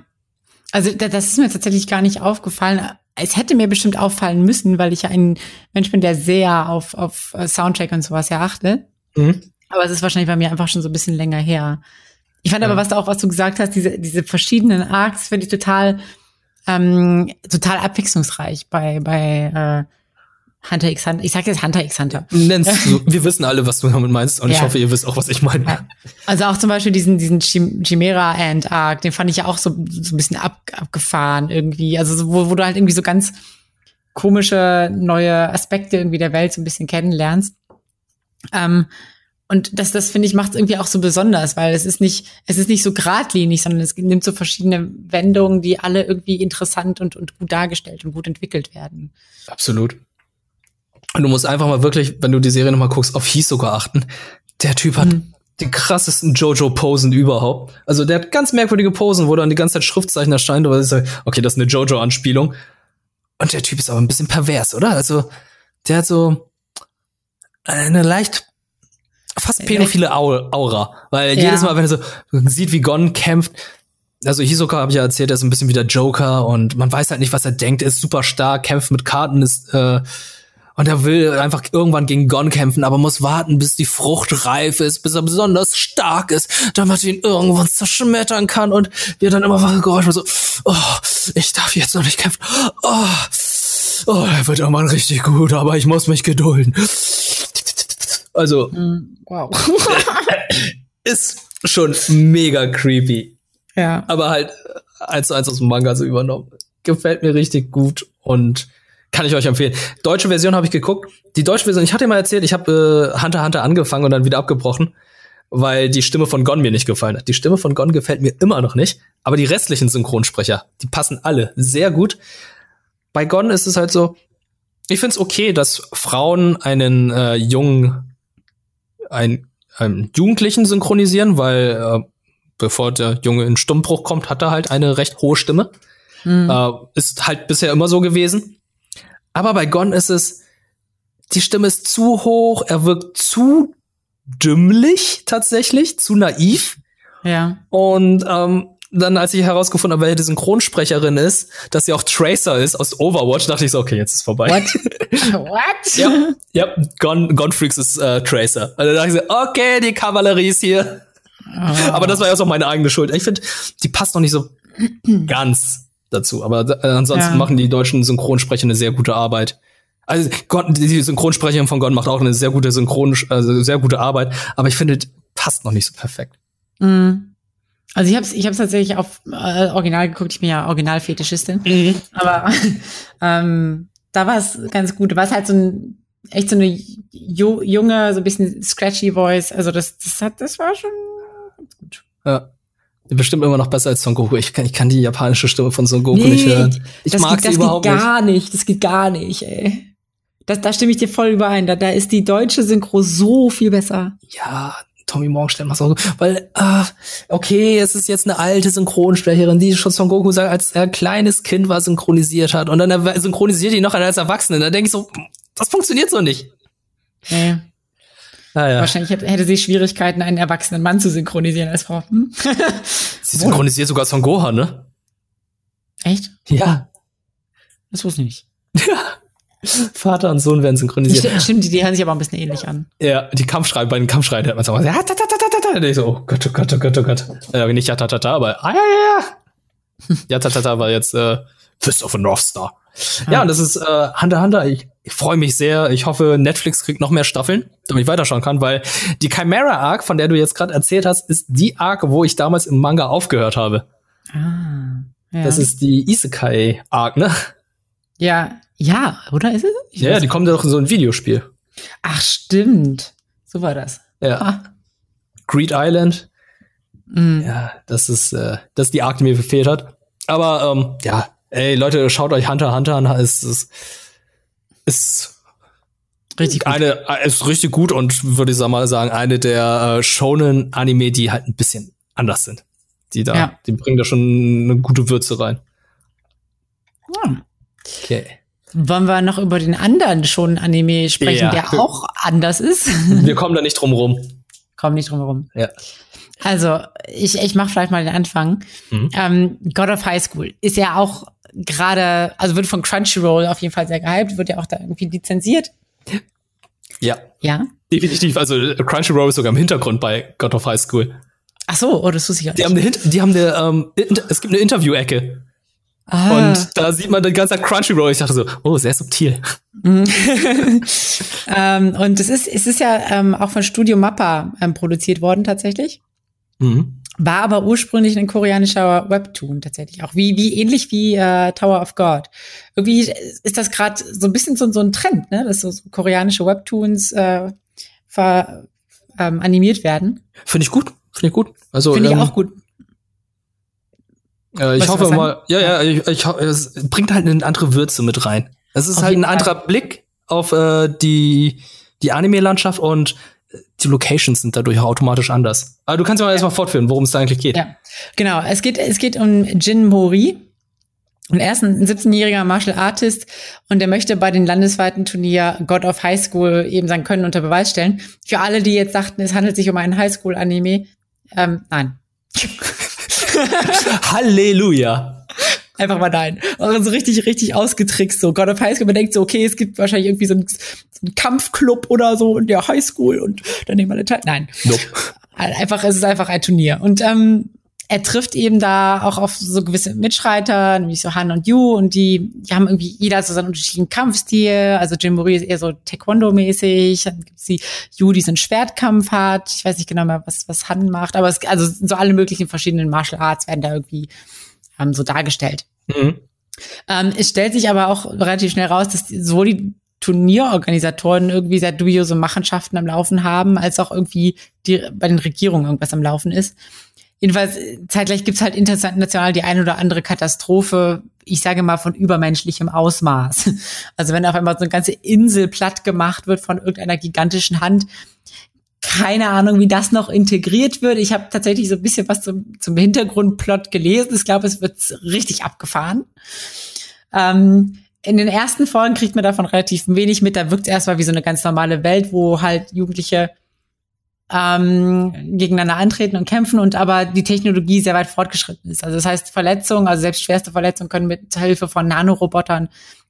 Also das ist mir tatsächlich gar nicht aufgefallen. Es hätte mir bestimmt auffallen müssen, weil ich ja ein Mensch bin, der sehr auf, auf Soundtrack und sowas ja achte. Mhm. Aber es ist wahrscheinlich bei mir einfach schon so ein bisschen länger her. Ich fand aber, was du auch, was du gesagt hast, diese, diese verschiedenen Arcs finde ich total, ähm, total abwechslungsreich bei, bei äh, Hunter x Hunter. Ich sag jetzt Hunter x Hunter. Nennst du, wir wissen alle, was du damit meinst und ja. ich hoffe, ihr wisst auch, was ich meine. Ja. Also auch zum Beispiel diesen, diesen Chimera Ant Arc, den fand ich ja auch so, so ein bisschen ab, abgefahren irgendwie. Also so, wo, wo du halt irgendwie so ganz komische neue Aspekte irgendwie der Welt so ein bisschen kennenlernst. Ähm, und das, das finde ich, macht es irgendwie auch so besonders, weil es ist nicht, es ist nicht so geradlinig, sondern es nimmt so verschiedene Wendungen, die alle irgendwie interessant und, und gut dargestellt und gut entwickelt werden. Absolut. Und du musst einfach mal wirklich, wenn du die Serie nochmal guckst, auf Hisoka achten. Der Typ hat mhm. die krassesten Jojo-Posen überhaupt. Also der hat ganz merkwürdige Posen, wo dann die ganze Zeit Schriftzeichen erscheint, aber ich sage, okay, das ist eine Jojo-Anspielung. Und der Typ ist aber ein bisschen pervers, oder? Also, der hat so eine leicht fast pädophile Aura. Weil ja. jedes Mal, wenn er so sieht, wie Gon kämpft, also Hisoka habe ich ja erzählt, er ist ein bisschen wie der Joker und man weiß halt nicht, was er denkt. Er ist super stark, kämpft mit Karten, ist äh, und er will einfach irgendwann gegen Gon kämpfen, aber muss warten, bis die Frucht reif ist, bis er besonders stark ist, damit er ihn irgendwann zerschmettern kann und wir dann immer wache Geräusche so, oh, ich darf jetzt noch nicht kämpfen. Oh, oh, er wird irgendwann richtig gut, aber ich muss mich gedulden. Also, mm, wow. ist schon mega creepy. Ja. Aber halt eins zu eins aus dem Manga so übernommen. Gefällt mir richtig gut und kann ich euch empfehlen. Deutsche Version habe ich geguckt. Die deutsche Version, ich hatte mal erzählt, ich habe äh, Hunter Hunter angefangen und dann wieder abgebrochen, weil die Stimme von Gon mir nicht gefallen hat. Die Stimme von Gon gefällt mir immer noch nicht, aber die restlichen Synchronsprecher, die passen alle sehr gut. Bei Gon ist es halt so, ich find's okay, dass Frauen einen äh, jungen, einen, einen Jugendlichen synchronisieren, weil äh, bevor der Junge in Stummbruch kommt, hat er halt eine recht hohe Stimme. Mhm. Äh, ist halt bisher immer so gewesen. Aber bei Gon ist es, die Stimme ist zu hoch, er wirkt zu dümmlich tatsächlich, zu naiv. Ja. Und ähm, dann, als ich herausgefunden habe, wer die Synchronsprecherin ist, dass sie auch Tracer ist aus Overwatch, dachte ich so, okay, jetzt ist vorbei. What? What? ja, ja Gon, Gon Freaks ist äh, Tracer. Und dann dachte ich so, okay, die Kavallerie ist hier. Oh. Aber das war ja auch meine eigene Schuld. Ich finde, die passt noch nicht so ganz dazu. Aber äh, ansonsten ja. machen die deutschen Synchronsprecher eine sehr gute Arbeit. Also Gott, die Synchronsprecherin von Gott macht auch eine sehr gute Synchron, also sehr gute Arbeit, aber ich finde, passt noch nicht so perfekt. Mhm. Also ich habe es ich hab's tatsächlich auf äh, Original geguckt, ich bin ja Originalfetischistin. Mhm. Aber ähm, da war es ganz gut. Da war es halt so ein echt so eine junge, so ein bisschen scratchy Voice. Also das, das hat, das war schon ganz gut. Ja. Bestimmt immer noch besser als Son Goku. Ich kann, ich kann die japanische Stimme von Son Goku nee, nicht hören. Ich mag geht, sie überhaupt nicht. Das geht gar nicht. Das geht gar nicht, ey. Das, da stimme ich dir voll überein. Da, da ist die deutsche Synchro so viel besser. Ja, Tommy Morgenstern macht auch, weil, ah, okay, es ist jetzt eine alte Synchronsprecherin, die schon Son Goku sagt, als er kleines Kind war synchronisiert hat und dann synchronisiert die noch als Erwachsene. Da denke ich so, das funktioniert so nicht. Nee. Ah, ja. Wahrscheinlich hätte sie Schwierigkeiten, einen erwachsenen Mann zu synchronisieren als Frau. Hm? sie synchronisiert sogar Son Gohan, ne? Echt? Ja. Das wusste ich nicht. Ja. Vater und Sohn werden synchronisiert. Stimmt, die, die hören sich aber ein bisschen ähnlich an. Ja, die Kampfschrei, bei den Kampfschreien hört man so, ja, ta, ta, ta, ta, ta. Ich so, oh Gott, oh Gott, oh Gott, oh Gott. Äh, nicht ja, ta, ta, ta, aber, ah, ja, ja, ja. ja, ta, ta, ta war jetzt, äh, Fist of a North Star. Ah. Ja, und das ist, äh, Hunter Hunter, ich, ich freue mich sehr. Ich hoffe, Netflix kriegt noch mehr Staffeln, damit ich weiterschauen kann, weil die Chimera Arc, von der du jetzt gerade erzählt hast, ist die Arc, wo ich damals im Manga aufgehört habe. Ah, ja. Das ist die Isekai Arc, ne? Ja, ja, oder ist es? Ich ja, die kommt ja doch in so ein Videospiel. Ach, stimmt. So war das. Ja. Ah. Greed Island. Mhm. Ja, das ist, äh, das ist die Arc, die mir gefehlt hat. Aber ähm, ja, ey, Leute, schaut euch Hunter Hunter an. Es ist, ist richtig gut. eine ist richtig gut und würde ich mal sagen eine der äh, Shonen Anime, die halt ein bisschen anders sind. Die da, ja. die bringen da schon eine gute Würze rein. Ja. Okay. Wollen wir noch über den anderen Shonen Anime sprechen, ja. der auch anders ist? Wir kommen da nicht drum rum. Kommen nicht drum rum. Ja. Also, ich, ich mache vielleicht mal den Anfang. Mhm. Ähm, God of High School ist ja auch gerade, also wird von Crunchyroll auf jeden Fall sehr gehypt, wird ja auch da irgendwie lizenziert. Ja. Ja. Definitiv. Also Crunchyroll ist sogar im Hintergrund bei God of High School. Ach so, oh, das wusste ich auch nicht. Die haben eine, die haben eine, ähm, es gibt eine Interview-Ecke. Ah. Und da sieht man den ganzen Crunchyroll. Ich dachte so, oh, sehr subtil. ähm, und es ist, es ist ja ähm, auch von Studio Mappa ähm, produziert worden tatsächlich. Mhm. War aber ursprünglich ein koreanischer Webtoon tatsächlich auch, wie, wie ähnlich wie äh, Tower of God. Irgendwie ist das gerade so ein bisschen so, so ein Trend, ne, dass so, so koreanische Webtoons äh, ver, ähm, animiert werden. Finde ich gut, finde ich gut. Also finde ich ähm, auch gut. Äh, ich hoffe mal, ja, ja, ich, ich, es bringt halt eine andere Würze mit rein. Es ist Auf halt ein anderer Fall. Blick auf äh, die, die Anime-Landschaft und die Locations sind dadurch automatisch anders. Aber du kannst ja mal erstmal fortführen, worum es da eigentlich geht. Ja, genau. Es geht, es geht um Jin Mori. Und er ist ein 17-jähriger Martial Artist und er möchte bei den landesweiten Turnier God of High School eben sein Können unter Beweis stellen. Für alle, die jetzt sagten, es handelt sich um einen Highschool-Anime, ähm, nein. Halleluja. Einfach mal nein. Und so richtig, richtig ausgetrickst. So God of High School, man denkt so, okay, es gibt wahrscheinlich irgendwie so einen, so einen Kampfclub oder so in der High School und dann nehmen alle teil. Nein. Nope. Einfach, es ist einfach ein Turnier. Und ähm, er trifft eben da auch auf so gewisse Mitschreiter, nämlich so Han und Yu, und die, die haben irgendwie jeder so seinen unterschiedlichen Kampfstil. Also Jim Murray ist eher so Taekwondo-mäßig, dann gibt's die Yu, die so einen Schwertkampf hat. Ich weiß nicht genau mehr, was, was Han macht, aber es, also so alle möglichen verschiedenen Martial Arts werden da irgendwie ähm, so dargestellt. Mhm. Ähm, es stellt sich aber auch relativ schnell raus, dass sowohl die Turnierorganisatoren irgendwie sehr dubiose Machenschaften am Laufen haben, als auch irgendwie die, bei den Regierungen irgendwas am Laufen ist. Jedenfalls, zeitgleich gibt's halt international die eine oder andere Katastrophe, ich sage mal von übermenschlichem Ausmaß. Also wenn auf einmal so eine ganze Insel platt gemacht wird von irgendeiner gigantischen Hand, keine Ahnung, wie das noch integriert wird. Ich habe tatsächlich so ein bisschen was zum, zum Hintergrundplot gelesen. Ich glaube, es wird richtig abgefahren. Ähm, in den ersten Folgen kriegt man davon relativ wenig mit. Da wirkt es erstmal wie so eine ganz normale Welt, wo halt Jugendliche ähm, gegeneinander antreten und kämpfen und aber die Technologie sehr weit fortgeschritten ist. Also das heißt, Verletzungen, also selbst schwerste Verletzungen können mit Hilfe von Nanorobotern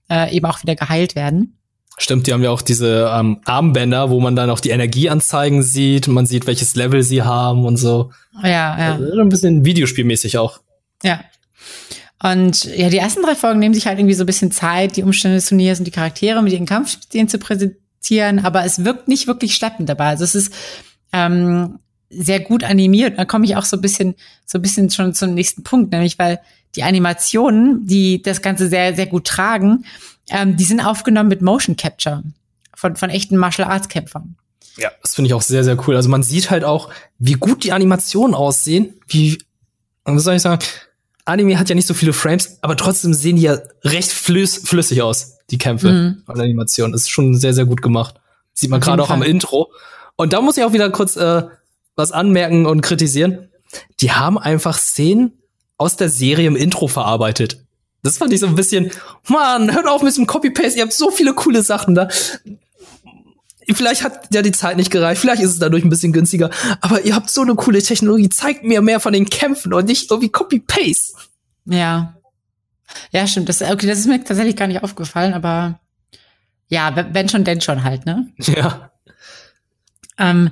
äh, eben auch wieder geheilt werden. Stimmt, die haben ja auch diese ähm, Armbänder, wo man dann auch die Energieanzeigen sieht, man sieht, welches Level sie haben und so. Ja, ja. Also ein bisschen Videospielmäßig auch. Ja. Und ja, die ersten drei Folgen nehmen sich halt irgendwie so ein bisschen Zeit, die Umstände des Turniers und die Charaktere mit ihren Kampfspielen zu präsentieren, aber es wirkt nicht wirklich schleppend dabei. Also es ist ähm, sehr gut animiert. Da komme ich auch so ein bisschen, so ein bisschen schon zum nächsten Punkt, nämlich weil die Animationen, die das Ganze sehr, sehr gut tragen, ähm, die sind aufgenommen mit Motion Capture von, von echten Martial Arts Kämpfern. Ja, das finde ich auch sehr, sehr cool. Also man sieht halt auch, wie gut die Animationen aussehen, wie, was soll ich sagen, Anime hat ja nicht so viele Frames, aber trotzdem sehen die ja recht flüss, flüssig aus, die Kämpfe mhm. und Animationen. Das ist schon sehr, sehr gut gemacht. Sieht man gerade auch am Intro. Und da muss ich auch wieder kurz äh, was anmerken und kritisieren. Die haben einfach Szenen aus der Serie im Intro verarbeitet. Das fand ich so ein bisschen, Mann, hört auf mit dem Copy-Paste, ihr habt so viele coole Sachen da. Vielleicht hat ja die Zeit nicht gereicht, vielleicht ist es dadurch ein bisschen günstiger, aber ihr habt so eine coole Technologie, zeigt mir mehr von den Kämpfen und nicht irgendwie Copy-Paste. Ja. Ja, stimmt. Das, okay, das ist mir tatsächlich gar nicht aufgefallen, aber ja, wenn schon, denn schon halt, ne? Ja. Ähm,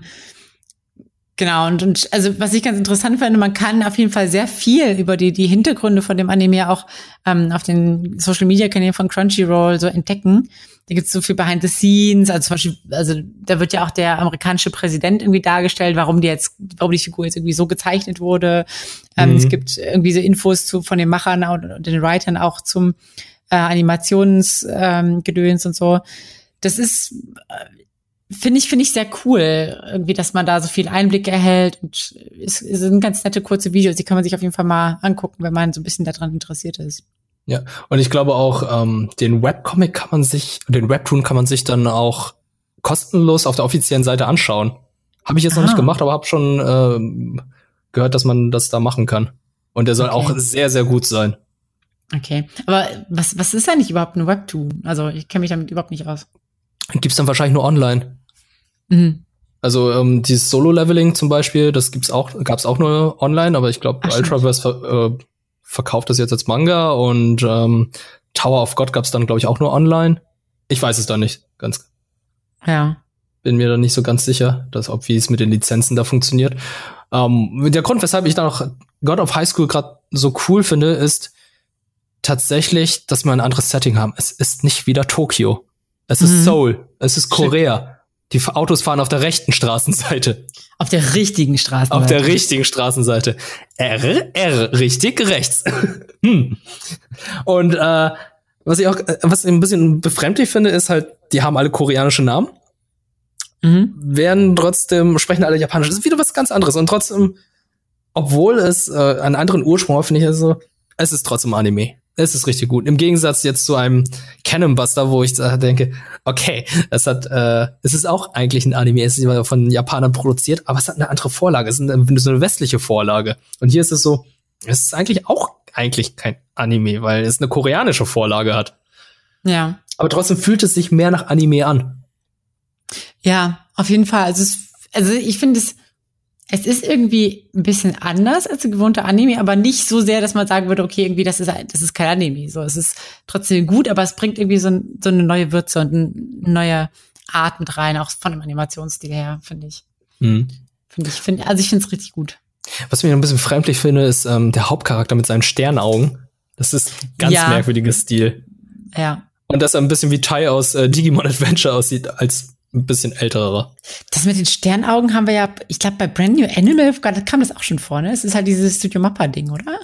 Genau, und, und also was ich ganz interessant finde, man kann auf jeden Fall sehr viel über die, die Hintergründe von dem Anime auch ähm, auf den Social Media Kanälen von Crunchyroll so entdecken. Da gibt es so viel behind the scenes, also zum Beispiel, also da wird ja auch der amerikanische Präsident irgendwie dargestellt, warum die jetzt, warum die Figur jetzt irgendwie so gezeichnet wurde. Ähm, mhm. Es gibt irgendwie so Infos zu von den Machern und, und den Writern auch zum äh, Animationsgedöns ähm, und so. Das ist finde ich, finde ich sehr cool, irgendwie, dass man da so viel Einblick erhält und es, es sind ganz nette kurze Videos, die kann man sich auf jeden Fall mal angucken, wenn man so ein bisschen daran interessiert ist. Ja, und ich glaube auch, ähm, den Webcomic kann man sich, den Webtoon kann man sich dann auch kostenlos auf der offiziellen Seite anschauen. Habe ich jetzt noch nicht gemacht, aber habe schon ähm, gehört, dass man das da machen kann. Und der soll okay. auch sehr, sehr gut sein. Okay, aber was, was ist eigentlich überhaupt ein Webtoon? Also ich kenne mich damit überhaupt nicht aus. Gibt's dann wahrscheinlich nur online. Mhm. Also ähm, dieses Solo-Leveling zum Beispiel, das gibt's auch, gab's auch nur online, aber ich glaube, Ultraverse ver äh, verkauft das jetzt als Manga und ähm, Tower of God gab's dann, glaube ich, auch nur online. Ich weiß es da nicht, ganz. Ja. Bin mir da nicht so ganz sicher, dass ob wie es mit den Lizenzen da funktioniert. Ähm, der Grund, weshalb ich da noch God of High School gerade so cool finde, ist tatsächlich, dass wir ein anderes Setting haben. Es ist nicht wieder Tokio. Es ist mhm. Seoul. Es ist Korea. Die Autos fahren auf der rechten Straßenseite. Auf der richtigen Straßenseite. Auf der richtigen Straßenseite. R, R, richtig rechts. hm. Und äh, was ich auch, äh, was ich ein bisschen befremdlich finde, ist halt, die haben alle koreanische Namen. Mhm. Werden trotzdem, sprechen alle Japanisch. Das ist wieder was ganz anderes. Und trotzdem, obwohl es äh, einen anderen Ursprung hat, finde ich also, es ist trotzdem Anime. Es ist richtig gut. Im Gegensatz jetzt zu einem Cannon Buster, wo ich denke, okay, es hat, äh, es ist auch eigentlich ein Anime, es ist von Japanern produziert, aber es hat eine andere Vorlage, es ist eine, so eine westliche Vorlage. Und hier ist es so, es ist eigentlich auch eigentlich kein Anime, weil es eine koreanische Vorlage hat. Ja. Aber trotzdem fühlt es sich mehr nach Anime an. Ja, auf jeden Fall. Also, es, also ich finde es, es ist irgendwie ein bisschen anders als ein gewohnter Anime, aber nicht so sehr, dass man sagen würde, okay, irgendwie, das ist, das ist kein Anime. So, es ist trotzdem gut, aber es bringt irgendwie so, ein, so eine neue Würze und eine neue Art mit rein, auch von dem Animationsstil her, finde ich. Mhm. Finde ich, finde, also ich finde es richtig gut. Was ich ein bisschen fremdlich finde, ist ähm, der Hauptcharakter mit seinen Sternaugen. Das ist ganz ja. merkwürdiges Stil. Ja. Und dass er ein bisschen wie Tai aus äh, Digimon Adventure aussieht, als ein bisschen älterer. Das mit den Sternaugen haben wir ja, ich glaube, bei Brand New Animal kam das auch schon vor, ne? Es ist halt dieses Studio Mappa-Ding, oder?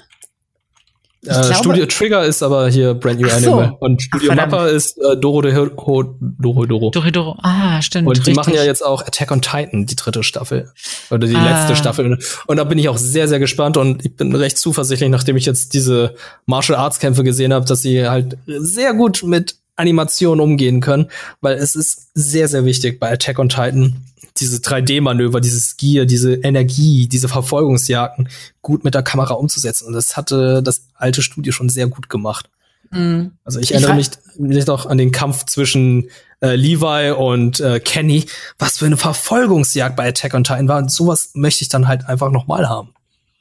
Äh, Studio Trigger ist aber hier Brand New so. Animal. Und Studio Ach, Mappa ist äh, Doro de Ho Doro Doro. Doro Doro. Ah, stimmt. Und die richtig. machen ja jetzt auch Attack on Titan, die dritte Staffel. Oder die ah. letzte Staffel. Und da bin ich auch sehr, sehr gespannt und ich bin recht zuversichtlich, nachdem ich jetzt diese Martial Arts Kämpfe gesehen habe, dass sie halt sehr gut mit Animation umgehen können, weil es ist sehr, sehr wichtig bei Attack on Titan, diese 3D-Manöver, dieses Gear, diese Energie, diese Verfolgungsjagden gut mit der Kamera umzusetzen. Und das hatte das alte Studio schon sehr gut gemacht. Mhm. Also ich erinnere mich nicht auch an den Kampf zwischen äh, Levi und äh, Kenny. Was für eine Verfolgungsjagd bei Attack on Titan war. Und sowas möchte ich dann halt einfach noch mal haben.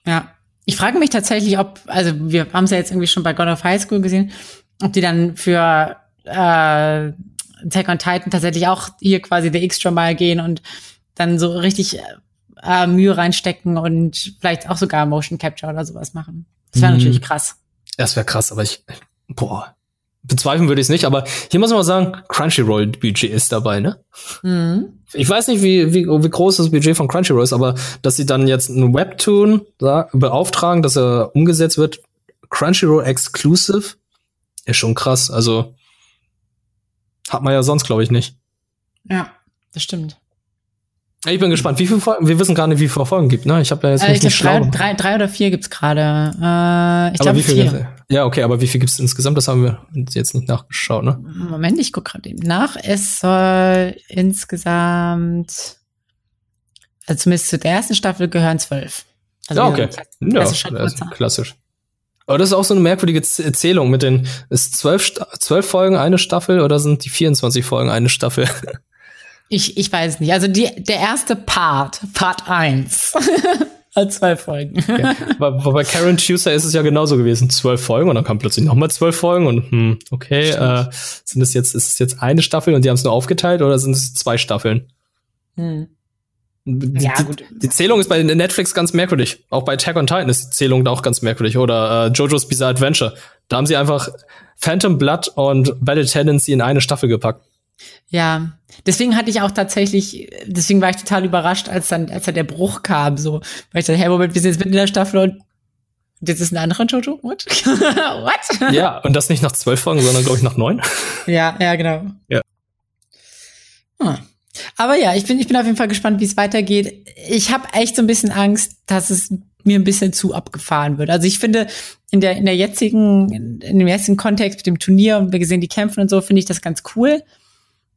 Ja. Ich frage mich tatsächlich, ob, also wir haben es ja jetzt irgendwie schon bei God of High School gesehen, ob die dann für äh, Attack on Titan tatsächlich auch hier quasi der extra Mal gehen und dann so richtig äh, Mühe reinstecken und vielleicht auch sogar Motion Capture oder sowas machen. Das wäre mhm. natürlich krass. Das wäre krass, aber ich, boah, bezweifeln würde ich es nicht, aber hier muss man mal sagen, Crunchyroll-Budget ist dabei, ne? Mhm. Ich weiß nicht, wie, wie, wie groß das Budget von Crunchyroll ist, aber dass sie dann jetzt einen Webtoon da, beauftragen, dass er umgesetzt wird, Crunchyroll Exclusive, ist schon krass. Also, hat man ja sonst, glaube ich, nicht. Ja, das stimmt. Ich bin gespannt, wie viele Folgen, wir wissen gar nicht, wie viele Folgen gibt, ne? Ich habe ja jetzt äh, nicht, nicht drei, drei, drei oder vier gibt's gerade. Äh, ich glaube vier. Ja, okay, aber wie viel gibt's insgesamt? Das haben wir jetzt nicht nachgeschaut, ne? Moment, ich guck gerade eben nach. Es soll insgesamt, also zumindest zu der ersten Staffel gehören zwölf. Also ja, okay. Ja, das ist klassisch. Aber das ist auch so eine merkwürdige Erzählung mit den, ist zwölf, zwölf Folgen eine Staffel oder sind die 24 Folgen eine Staffel? Ich, ich weiß nicht. Also die, der erste Part, Part 1. Als zwölf Folgen. Okay. Bei, bei Karen Tuesday ist es ja genauso gewesen. Zwölf Folgen und dann kam plötzlich nochmal zwölf Folgen und hm, okay, äh, sind es jetzt, ist es jetzt eine Staffel und die haben es nur aufgeteilt oder sind es zwei Staffeln? Hm. Die, ja, gut. Die, Zählung ist bei Netflix ganz merkwürdig. Auch bei Attack on Titan ist die Zählung da auch ganz merkwürdig. Oder äh, JoJo's Bizarre Adventure. Da haben sie einfach Phantom Blood und Battle Tendency in eine Staffel gepackt. Ja, deswegen hatte ich auch tatsächlich, deswegen war ich total überrascht, als dann, als dann der Bruch kam, so, weil ich dachte, hey, Moment, wir sind jetzt mitten in der Staffel und jetzt ist ein anderer Jojo? What? What? Ja, und das nicht nach zwölf Folgen, sondern glaube ich nach neun. Ja, ja, genau. Ja. Hm. Aber ja, ich bin, ich bin auf jeden Fall gespannt, wie es weitergeht. Ich habe echt so ein bisschen Angst, dass es mir ein bisschen zu abgefahren wird. Also ich finde, in der, in der jetzigen, in dem jetzigen Kontext mit dem Turnier und wir gesehen die Kämpfe und so, finde ich das ganz cool.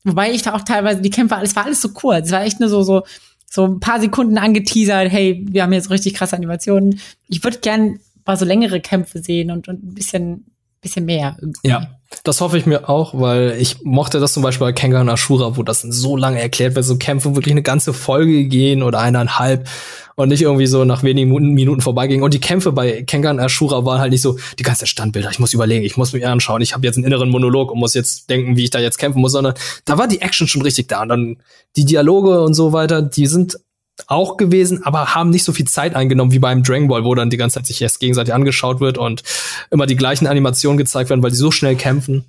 Wobei ich da auch teilweise die Kämpfe, es war alles so kurz. Es war echt nur so, so, so ein paar Sekunden angeteasert, hey, wir haben jetzt richtig krasse Animationen. Ich würde gern mal so längere Kämpfe sehen und, und ein bisschen, bisschen mehr. Irgendwie. Ja, das hoffe ich mir auch, weil ich mochte das zum Beispiel bei Kengan Ashura, wo das so lange erklärt wird, so Kämpfe wirklich eine ganze Folge gehen oder eineinhalb und nicht irgendwie so nach wenigen Minuten vorbeiging. Und die Kämpfe bei Kengan Ashura waren halt nicht so die ganze Standbilder. Ich muss überlegen, ich muss mir anschauen, ich habe jetzt einen inneren Monolog und muss jetzt denken, wie ich da jetzt kämpfen muss, sondern da war die Action schon richtig da. Und dann die Dialoge und so weiter, die sind auch gewesen, aber haben nicht so viel Zeit eingenommen wie beim Dragon Ball, wo dann die ganze Zeit sich erst gegenseitig angeschaut wird und immer die gleichen Animationen gezeigt werden, weil die so schnell kämpfen.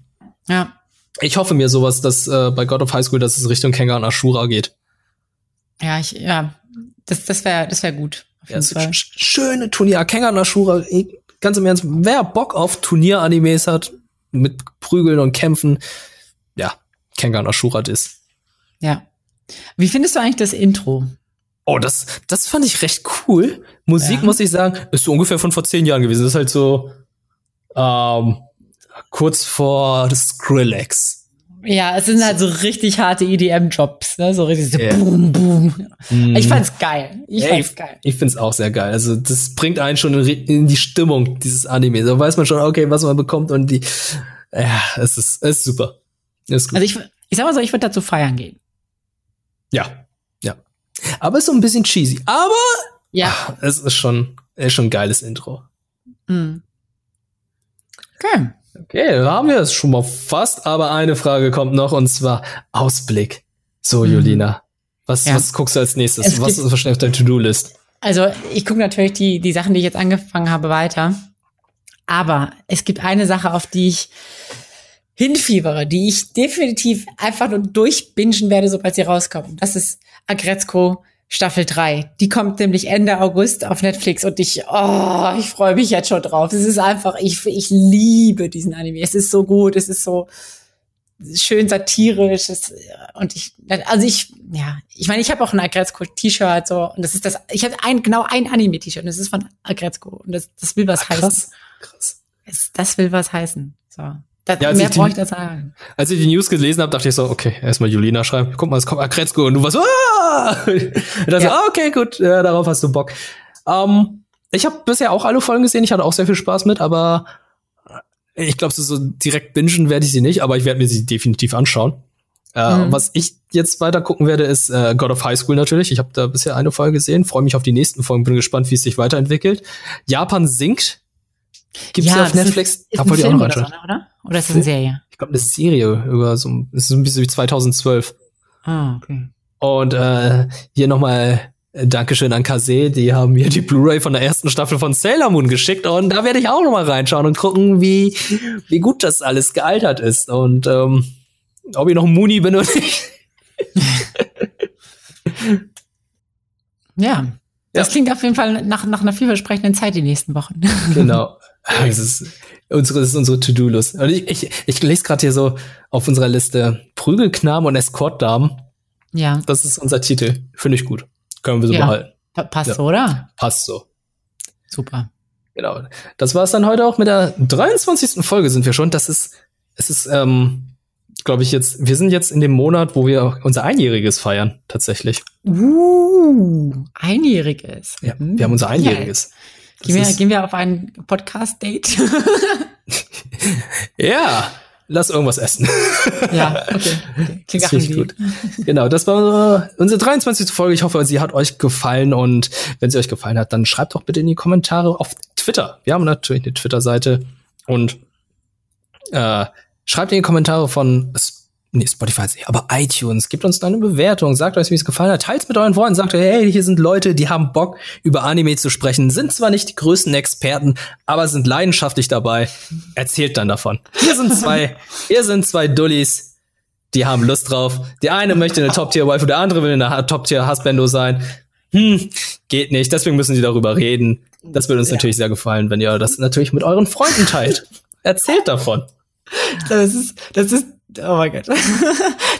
Ja. Ich hoffe mir sowas, dass äh, bei God of High School, dass es Richtung Kengan Ashura geht. Ja, ich, ja, das, das wäre das wär gut. Auf jeden ja, Fall. Schöne Turnier. Kengan Ashura, ganz im Ernst, wer Bock auf Turnier-Animes hat, mit Prügeln und Kämpfen, ja, Kengan Ashura ist. Ja. Wie findest du eigentlich das Intro? Oh, das, das fand ich recht cool. Musik, ja. muss ich sagen, ist so ungefähr von vor zehn Jahren gewesen. Das ist halt so, ähm, kurz vor Skrillex. Ja, es sind halt so richtig harte EDM-Jobs, ne? So richtig so yeah. boom, boom. Mm. Ich fand's geil. Ich hey, fand's geil. Ich find's auch sehr geil. Also, das bringt einen schon in die Stimmung dieses Anime. Da weiß man schon, okay, was man bekommt und die, ja, es ist, es ist super. Ist also ich, ich sag mal so, ich würde dazu feiern gehen. Ja. Aber es ist so ein bisschen cheesy. Aber ja, ach, es ist schon, ist schon ein geiles Intro. Mhm. Okay. Okay, da haben wir es schon mal fast, aber eine Frage kommt noch und zwar Ausblick. So, mhm. Julina, was, ja. was guckst du als nächstes? Es was ist wahrscheinlich auf deiner To-Do-List? Also, ich gucke natürlich die, die Sachen, die ich jetzt angefangen habe, weiter. Aber es gibt eine Sache, auf die ich hinfiebere, die ich definitiv einfach nur durchbingen werde, sobald sie rauskommt. Das ist Agretzko Staffel 3. Die kommt nämlich Ende August auf Netflix und ich, oh, ich freue mich jetzt schon drauf. Es ist einfach, ich, ich liebe diesen Anime. Es ist so gut, es ist so schön satirisch. Es, und ich, also ich, ja, ich meine, ich habe auch ein Agretzko-T-Shirt so und das ist das, ich habe ein, genau ein Anime-T-Shirt und das ist von Agretzko und das, das will was Ach, krass, heißen. Krass. Es, das will was heißen. So. Das, ja, mehr brauche ich da sagen. Als ich die News gelesen habe, dachte ich so, okay, erstmal Julina schreiben. Guck mal, es kommt Akretzko und du warst so, ah! Und dann ja. so, ah, okay, gut, ja, darauf hast du Bock. Ähm, ich habe bisher auch alle Folgen gesehen, ich hatte auch sehr viel Spaß mit, aber ich glaube, so direkt bingen werde ich sie nicht, aber ich werde mir sie definitiv anschauen. Äh, mhm. Was ich jetzt weiter gucken werde, ist äh, God of High School natürlich. Ich habe da bisher eine Folge gesehen, freue mich auf die nächsten Folgen, bin gespannt, wie es sich weiterentwickelt. Japan sinkt Gibt's ja, auf Netflix? Ist, ist ein Film auch noch oder, so, oder? Oder ist das eine Serie? Ich glaube, eine Serie über so, es ist ein bisschen wie 2012. Ah, okay. Und äh, hier nochmal äh, Dankeschön an Kase, die haben mir die Blu-ray von der ersten Staffel von Sailor Moon geschickt und da werde ich auch nochmal reinschauen und gucken, wie, wie gut das alles gealtert ist und ähm, ob ich noch ein Muni bin oder nicht. ja, das ja. klingt auf jeden Fall nach, nach einer vielversprechenden Zeit die nächsten Wochen. Genau. Das ist unsere, das ist unsere To-Do-List. Und ich, ich, ich lese gerade hier so auf unserer Liste Prügelknaben und Escortdamen. Ja. Das ist unser Titel. Finde ich gut. Können wir so ja. behalten. Passt ja. so, oder? Passt so. Super. Genau. Das war es dann heute auch mit der 23. Folge sind wir schon. Das ist, es ist, ähm, glaube ich, jetzt, wir sind jetzt in dem Monat, wo wir unser Einjähriges feiern, tatsächlich. Uh, Einjähriges. Ja, wir haben unser Einjähriges. Gehen wir, gehen wir auf ein Podcast-Date? ja, lass irgendwas essen. ja, okay. okay. Klingt das ich gut. Genau, das war unsere 23. Folge. Ich hoffe, sie hat euch gefallen und wenn sie euch gefallen hat, dann schreibt doch bitte in die Kommentare auf Twitter. Wir haben natürlich eine Twitter-Seite und äh, schreibt in die Kommentare von Nee, Spotify ist nicht, aber iTunes. Gebt uns da eine Bewertung, sagt euch, wie es gefallen hat. Teilt mit euren Freunden, sagt euch, hey, hier sind Leute, die haben Bock, über Anime zu sprechen, sind zwar nicht die größten Experten, aber sind leidenschaftlich dabei. Erzählt dann davon. Hier sind zwei, hier sind zwei Dullis, die haben Lust drauf. Der eine möchte eine Top-Tier-Wife, der andere will eine Top-Tier-Husbando sein. Hm, geht nicht, deswegen müssen sie darüber reden. Das würde uns ja. natürlich sehr gefallen, wenn ihr das natürlich mit euren Freunden teilt. Erzählt davon. Das ist, das ist Oh mein Gott.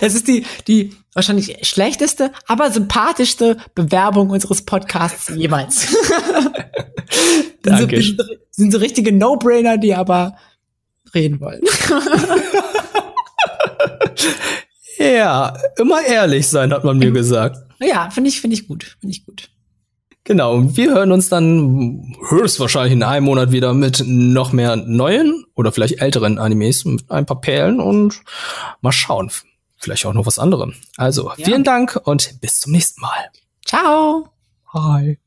Das ist die, die wahrscheinlich schlechteste, aber sympathischste Bewerbung unseres Podcasts jemals. Danke. Sind so, sind so richtige No-Brainer, die aber reden wollen. ja, immer ehrlich sein, hat man mir gesagt. Ja, finde ich, finde ich gut, finde ich gut. Genau, und wir hören uns dann höchstwahrscheinlich in einem Monat wieder mit noch mehr neuen oder vielleicht älteren Animes mit ein paar Perlen und mal schauen. Vielleicht auch noch was anderem. Also, ja. vielen Dank und bis zum nächsten Mal. Ciao. Hi.